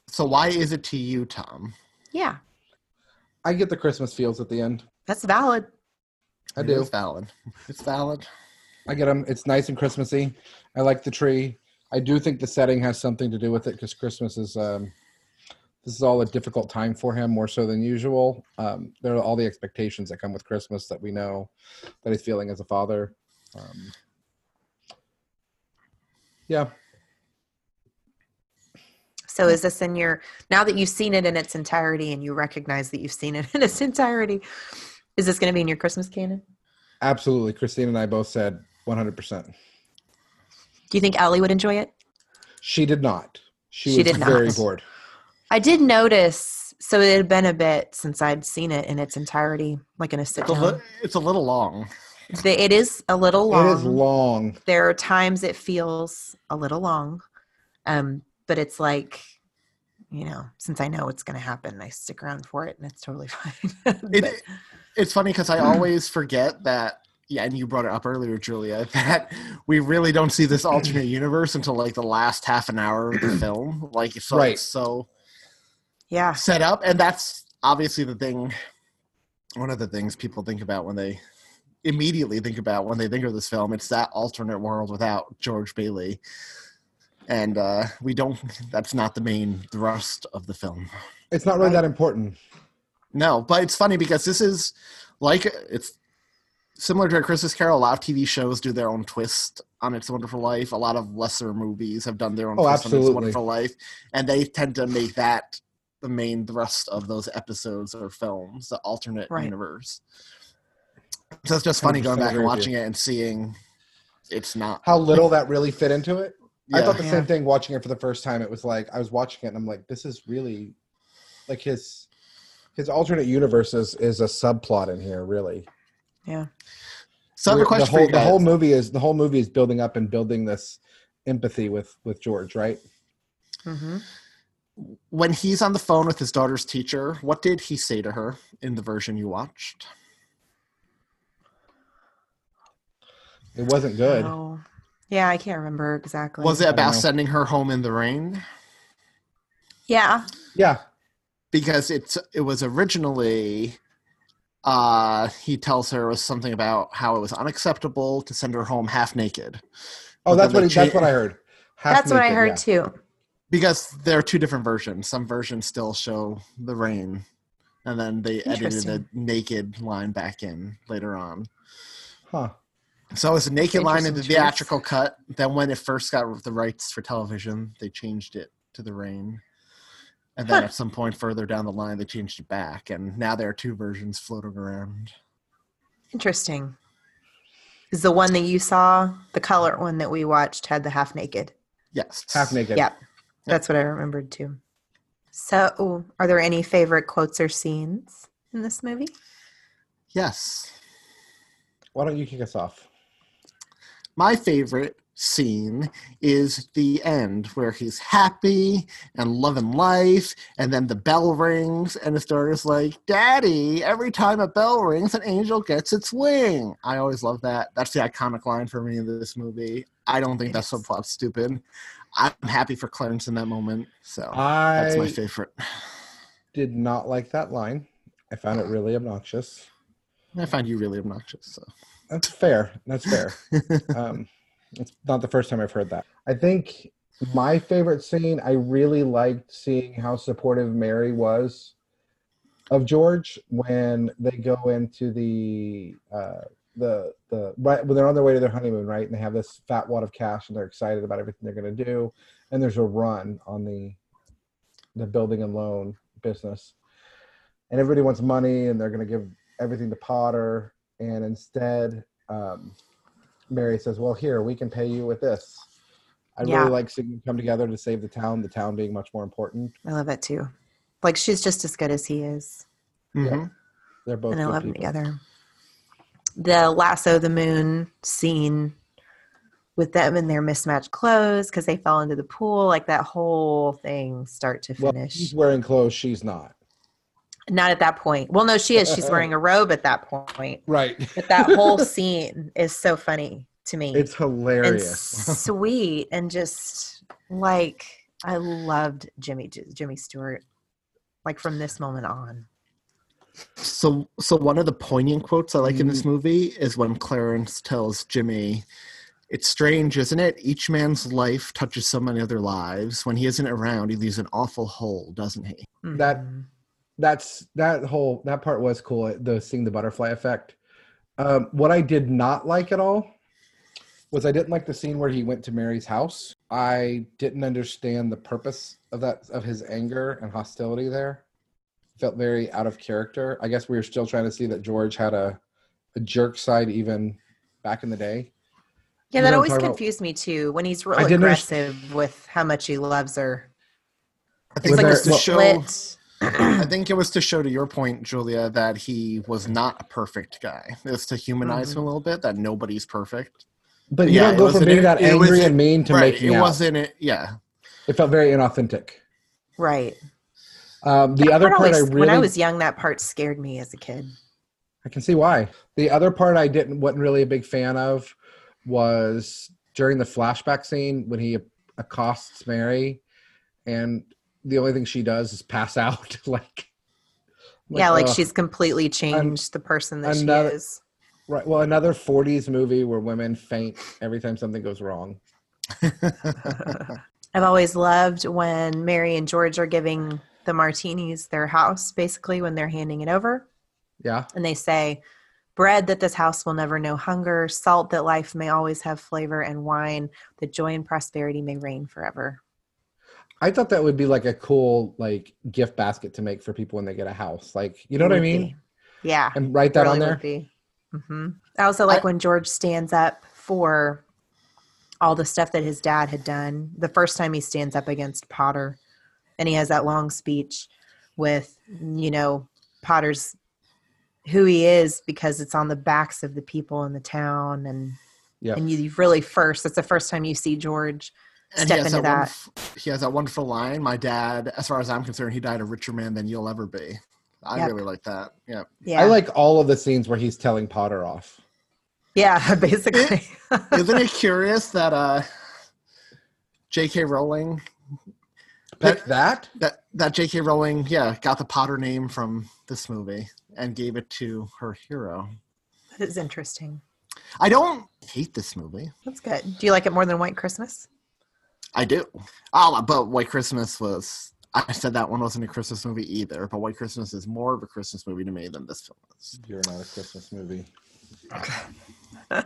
So why is it to you, Thom? Yeah, I get the Christmas feels at the end. That's valid. I It do. is valid. It's valid. I get them. It's nice and Christmassy. I like the tree. I do think the setting has something to do with it because Christmas is um, this is all a difficult time for him more so than usual. Um, there are all the expectations that come with Christmas that we know that he's feeling as a father. Um, yeah, So is this in your now that you've seen it in its entirety and you recognize that you've seen it in its entirety? Is this going to be in your Christmas canon? absolutely. Christine and I both said 100%. Do you think Ellie would enjoy it? She did not. She, She was did very not. bored. I did notice. So it had been a bit since I'd seen it in its entirety, like in a sit It's a, li- it's a little long. It is a little long. It is long. There are times it feels a little long, um, but it's like, you know, since I know what's going to happen, I stick around for it, and it's totally fine. It, But- it's funny because I always forget that. Yeah, and you brought it up earlier, Julia, that we really don't see this alternate universe until like the last half an hour of the film. Like, so Right. it's so yeah, set up, and that's obviously the thing. One of the things people think about when they immediately think about when they think of this film, it's that alternate world without George Bailey, and uh, we don't. That's not the main thrust of the film. It's not really that important. No, but it's funny because this is like it's similar to a Christmas Carol. A lot of TV shows do their own twist on It's a Wonderful Life. A lot of lesser movies have done their own Oh, twist on It's a Wonderful Life, and they tend to make that the main thrust of those episodes or films, the alternate Right. universe. So it's just funny going back and watching it and seeing it's not. How little that really fit into it. I thought the Yeah. same thing watching it for the first time. It was like I was watching it and I'm like, this is really like his his alternate universe is, is a subplot in here, really. yeah. So I have a question the for whole you the whole movie is the whole movie is building up and building this empathy with with George, right? hmm when he's on the phone with his daughter's teacher, what did he say to her in the version you watched? It wasn't good. Oh, yeah, I can't remember exactly. Was it about sending her home in the rain? Yeah. Yeah. Because it's it was originally uh he tells her it was something about how it was unacceptable to send her home half naked. Oh, But that's what they he, that's what I heard. Half That's what I heard yeah. too. Because there are two different versions. Some versions still show the rain, and then they edited the naked line back in later on. Huh. So it's a naked line in the Interesting choice. theatrical cut. Then when it first got the rights for television, they changed it to the rain. And then Huh. at some point further down the line, they changed it back. And now there are two versions floating around. Interesting. Is the one that you saw, the color one that we watched, had the half naked? Yes. Half naked. Yep. That's what I remembered too. So, are there any favorite quotes or scenes in this movie? Yes. Why don't you kick us off? My favorite scene is the end where he's happy and loving life and then the bell rings and his daughter's like daddy every time a bell rings an angel gets its wing i always love that that's the iconic line for me in this movie i don't think that's Yes. subplot stupid i'm happy for clarence in that moment so that's my favorite did not like that line. I found it really obnoxious. i find you really obnoxious so That's fair. That's fair. um, it's not the first time I've heard that. I think my favorite scene, I really liked seeing how supportive Mary was of George when they go into the uh, the the right when they're on their way to their honeymoon, right? And they have this fat wad of cash and they're excited about everything they're going to do. And there's a run on the the building and loan business, and everybody wants money, and they're going to give everything to Potter, and instead. Um, Mary says, "Well, here we can pay you with this." I Yeah. really like seeing them come together to save the town. The town being much more important. I love that too. Like she's just as good as he is, Mhm. They're both and I good love them together. The lasso the moon scene with them in their mismatched clothes because they fell into the pool. Like that whole thing, start to Well, finish. he's wearing clothes. She's not. Not at that point. Well, no, she is. She's wearing a robe at that point. Right. But that whole scene is so funny to me. It's and hilarious. sweet and just like I loved Jimmy Jimmy Stewart. Like from this moment on. So, so one of the poignant quotes I like in this Mm-hmm. movie is when Clarence tells Jimmy, "It's strange, isn't it? Each man's life touches so many other lives. When he isn't around, he leaves an awful hole, doesn't he?" That- Mhm. That's that whole that part was cool. The seeing the butterfly effect. Um, what I did not like at all was I didn't like the scene where he went to Mary's house. I didn't understand the purpose of that of his anger and hostility there. Felt very out of character. I guess we were still trying to see that George had a, a jerk side even back in the day. Yeah, You that know what I'm always talking about? confused me too. When he's real I didn't aggressive with how much he loves her. I think Was it there- was well- show. Split. I think it was to show to your point, Julia, that he was not a perfect guy. It was to humanize Mm-hmm. him a little bit. That nobody's perfect. But you Yeah, don't go from being that it was angry and mean to right. making It out. wasn't it. Yeah. It felt very inauthentic. Right. Um, the That other part part I really when I was young, that part scared me as a kid. I can see why. The other part I didn't wasn't really a big fan of was during the flashback scene when he accosts Mary, and the only thing she does is pass out. like, yeah, like ugh. she's completely changed the person that another- she is. right. Well, another '40s movie where women faint every time something goes wrong. I've always loved when Mary and George are giving the martinis their house, basically, when they're handing it over. Yeah, And they say, Bread that this house will never know hunger, salt that life may always have flavor, and wine that joy and prosperity may reign forever. I thought that would be like a cool like gift basket to make for people when they get a house. Like, you know what I mean? be. Yeah. And write that on there. Mm-hmm. I also like I- when George stands up for all the stuff that his dad had done. The first time he stands up against Potter, and he has that long speech with, you know, Potter's who he is because it's on the backs of the people in the town, and Yeah. and you really first. That's the first time you see George And step he has into that, that. he has that wonderful line. My dad, as far as I'm concerned, he died a richer man than you'll ever be. I Yep. really like that. Yeah. Yeah, I like all of the scenes where he's telling Potter off. yeah, basically. Isn't it curious that uh J.K. Rowling Pick that. that that J.K. Rowling, yeah, got the Potter name from this movie and gave it to her hero. that is interesting. I don't hate this movie. That's good. Do you like it more than White Christmas? I do. Oh, but White Christmas was. I said that one wasn't a Christmas movie either, but White Christmas is more of a Christmas movie to me than this film is. You're not a Christmas movie.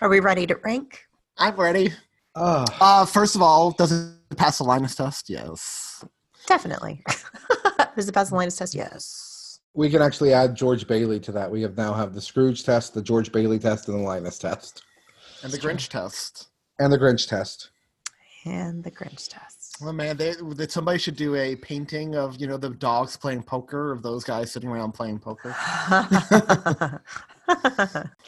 Are we ready to rank? I'm ready. Oh, Uh, first of all, does it pass the Linus test? Yes. Definitely. Does it pass the Linus test? Yes. we can actually add George Bailey to that. We have now have the Scrooge test, the George Bailey test, and the Linus test, And the Grinch test. and the Grinch test. And the Grinch test. Well, oh, man, they, that somebody should do a painting of you know the dogs playing poker of those guys sitting around playing poker.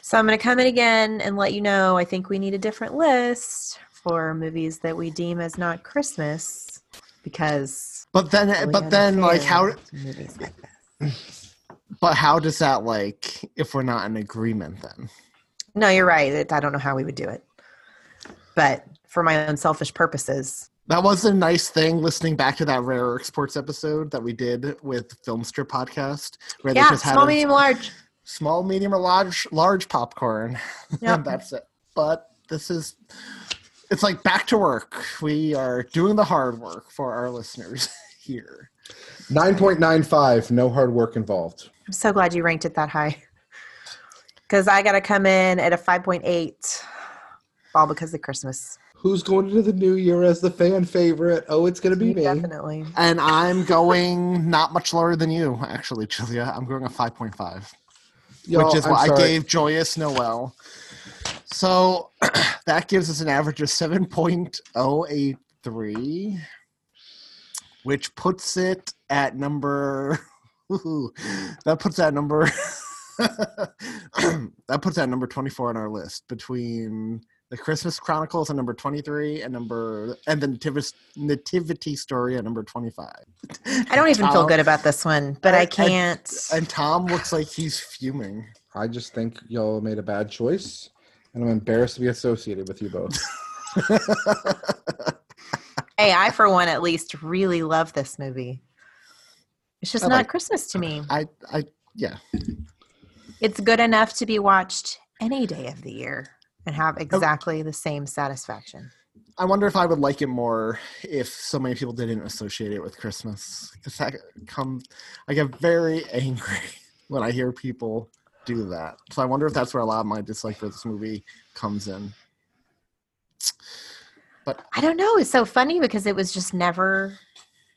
so I'm going to come in again and let you know I think we need a different list for movies that we deem as not Christmas because. But then, but then, like how? Movies like this. But how does that like if we're not in agreement then? No, you're right. I don't know how we would do it. But for my own selfish purposes, That was a nice thing listening back to that Rare Exports episode that we did with Film Strip Podcast, where they yeah, just had small, a medium, large. small, medium, or large, large popcorn. Yep. and that's it. But this is, it's like back to work. We are doing the hard work for our listeners here. Nine point nine five. No hard work involved. I'm so glad you ranked it that high. Because I got to come in at a 5.8, all because of Christmas. Who's going into the new year as the fan favorite? Oh, it's gonna be me. Definitely. And I'm going not much lower than you, actually, Julia. I'm going a 5.5. Y'all, which is I'm what I gave Joyous Noel. So that gives us an average of 7.083, which puts it at number. ooh, that puts that number. that puts that number 24 on our list between The Christmas Chronicles at number 23 and number and the Nativity, Nativity Story at number 25. I don't even feel good about this one, but I and- can't. And Thom looks like he's fuming. I just think y'all made a bad choice, and I'm embarrassed to be associated with you both. Hey, I for one at least really love this movie. It's just I not like- Christmas to me. I I yeah. It's good enough to be watched any day of the year and have oh exactly the same satisfaction. I wonder if I would like it more if so many people didn't associate it with Christmas. Because that comes, I get very angry when I hear people do that. So I wonder if that's where a lot of my dislike for this movie comes in. But I don't know. It's so funny because it was just never,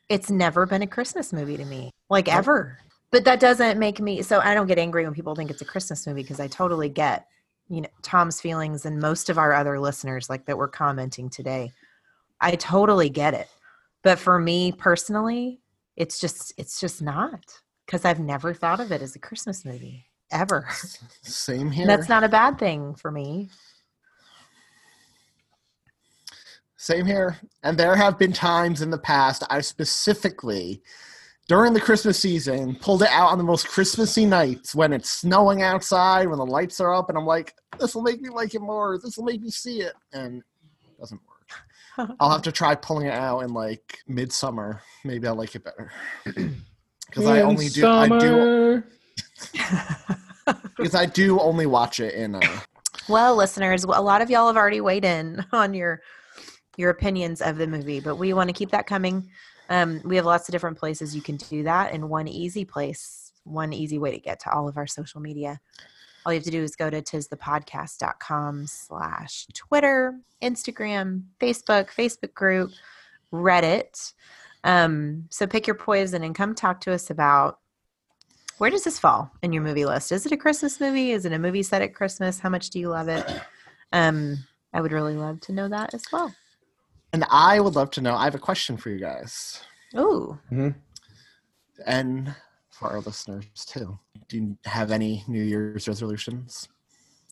it's never been a Christmas movie to me, like ever. But that doesn't make me, so I don't get angry when people think it's a Christmas movie because I totally get, you know, Thom's feelings and most of our other listeners like that were commenting today. I totally get it. But for me personally, it's just, it's just not because I've never thought of it as a Christmas movie ever. Same here. That's not a bad thing for me. Same here. And there have been times in the past I specifically, during the Christmas season, pulled it out on the most Christmassy nights when it's snowing outside, when the lights are up, and I'm like, this will make me like it more. This will make me see it. And it doesn't work. I'll have to try pulling it out in like midsummer. Maybe I'll like it better. Because I only do I do because I do only watch it in uh Well, listeners, a lot of y'all have already weighed in on your your opinions of the movie, but we want to keep that coming. Um, we have lots of different places you can do that, and one easy place, one easy way to get to all of our social media. All you have to do is go to tisthepodcast.com slash Twitter, Instagram, Facebook, Facebook group, Reddit. Um, so pick your poison and come talk to us about where does this fall in your movie list? Is it a Christmas movie? Is it a movie set at Christmas? How much do you love it? Um, I would really love to know that as well. And I would love to know. I have a question for you guys. Ooh, mm-hmm. and for our listeners too. Do you have any New Year's resolutions?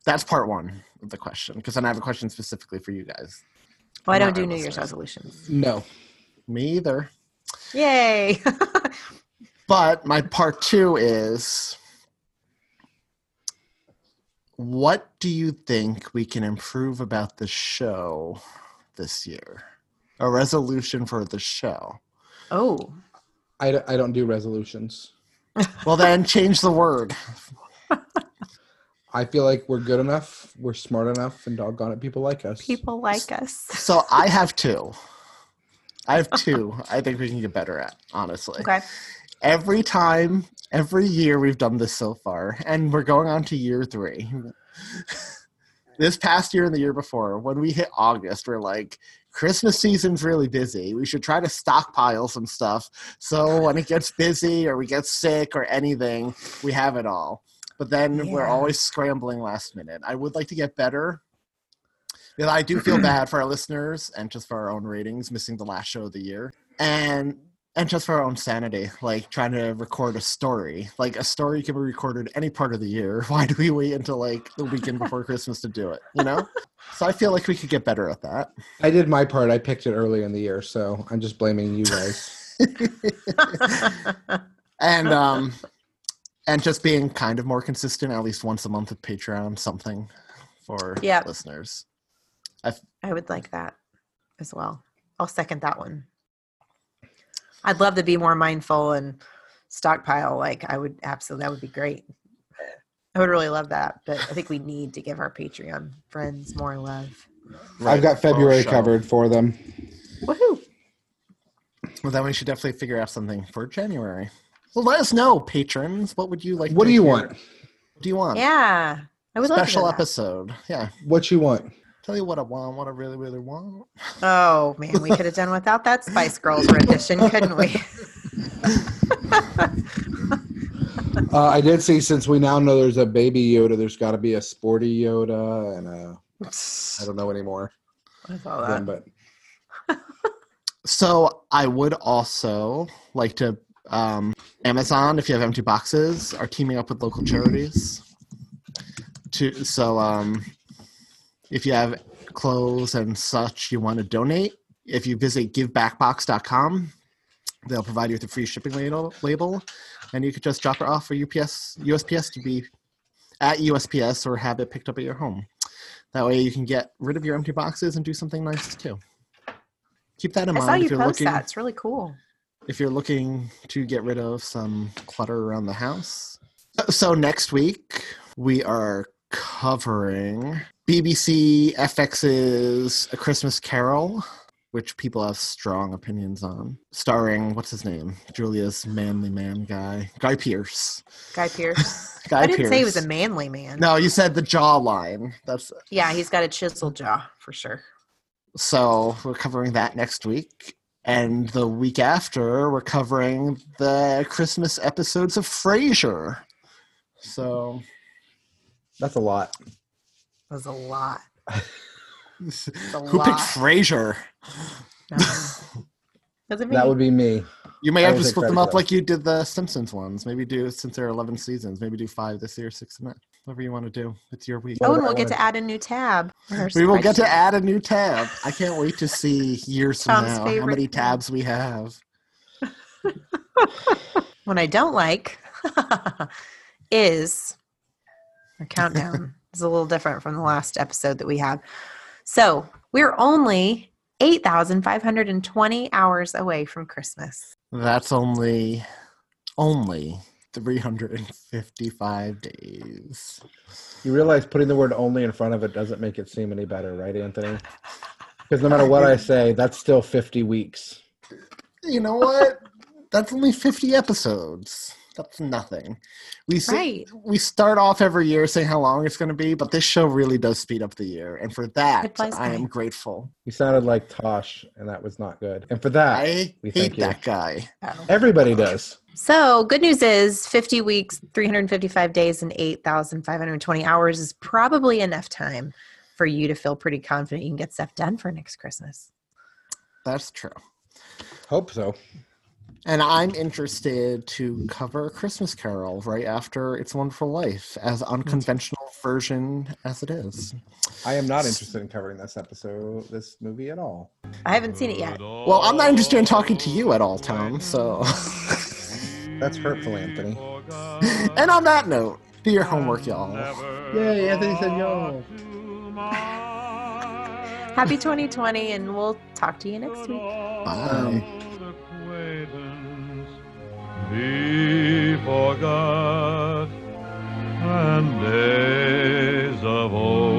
That's part one of the question, because then I have a question specifically for you guys. well, I don't do our New Year's resolutions. No. Me either. Yay! But my part two is what do you think we can improve about the show this year? A resolution for the show. oh, I, d- I don't do resolutions. Well, then change the word. I feel like we're good enough, we're smart enough, and doggone it, people like us. people like us. So I have two. I have two. I think we can get better at, honestly. Okay. every time, every year we've done this so far, and we're going on to year three. This past year and the year before, when we hit August, we're like, Christmas season's really busy. We should try to stockpile some stuff so when it gets busy or we get sick or anything, we have it all. But then we're always scrambling last minute. I would like to get better. I do feel bad for our listeners and just for our own ratings, missing the last show of the year. And and just for our own sanity, like trying to record a story. Like a story can be recorded any part of the year. Why do we wait until like the weekend before Christmas to do it? You know? So I feel like we could get better at that. I did my part. I picked it early in the year, so I'm just blaming you guys. And um and just being kind of more consistent, at least once a month with Patreon, something for Yep. listeners. I I would like that as well. I'll second that one. I'd love to be more mindful and stockpile. Like I would absolutely, that would be great. I would really love that, but I think we need to give our Patreon friends more love. I've got oh, February show. covered for them. Woohoo! Well, then we should definitely figure out something for January. Well, let us know, patrons. What would you like? What to do you hear? want? What do you want? Yeah, I would love to Special episode. Yeah. What you want? Tell you what I want. What I really, really want. Oh man, we could have done without that Spice Girls rendition, couldn't we? Uh, I did see since we now know there's a baby Yoda, there's got to be a sporty Yoda and a I don't know anymore. I saw Then, that. but So I would also like to um, Amazon, if you have empty boxes, are teaming up with local charities. To so um, if you have clothes and such you want to donate, if you visit givebackbox.com, they'll provide you with a free shipping label, label and you could just drop it off for UPS, USPS to be at USPS or have it picked up at your home. That way you can get rid of your empty boxes and do something nice too. Keep that in I mind saw if you you're post looking that. It's really cool. if you're looking to get rid of some clutter around the house. So next week we are covering BBC FX's A Christmas Carol, which people have strong opinions on, starring what's his name? Julia's manly man guy, Guy Pearce. Guy Pearce. Guy I didn't say he was a manly man. No, you said the jawline. That's Yeah, he's got a chisel jaw for sure. so we're covering that next week. And the week after, we're covering the Christmas episodes of Frasier. So That's a lot. That was a lot. It's a who lot. picked Frasier? No. That would be me. You may I have to split them up like you did the Simpsons ones. Maybe do since there are eleven seasons. Maybe do five this year, six and that. Whatever you want to do. It's your week. Oh, and we'll get to add a new tab. We will get to add a new tab. I can't wait to see years from Thom's now how many thing. tabs we have. What I don't like is a countdown is a little different from the last episode that we had. So we're only 8,520 hours away from Christmas. That's only only 355 days. You realize putting the word only in front of it doesn't make it seem any better, right, Anthony? Because no matter what I say, that's still 50 weeks. You know what? That's only 50 episodes. That's nothing. We say, Right. we start off every year saying how long it's going to be, but this show really does speed up the year, and for that It flies I am grateful. You sounded like Tosh, and that was not good. And for that, I we hate thank you. that guy. Oh. Everybody does. So, good news is 50 weeks, 355 days, and 8,520 hours is probably enough time for you to feel pretty confident you can get stuff done for next Christmas. That's true. Hope so. And I'm interested to cover Christmas Carol right after It's a Wonderful Life, as unconventional version as it is. I am not interested in covering this episode, this movie at all. I haven't seen it yet. Well, I'm not interested in talking to you at all, Thom. So, That's hurtful, Anthony. and on that note, do your homework, y'all. Yay, Anthony said yo. Happy 2020, and we'll talk to you next week. Bye. Um, be forgot and days of old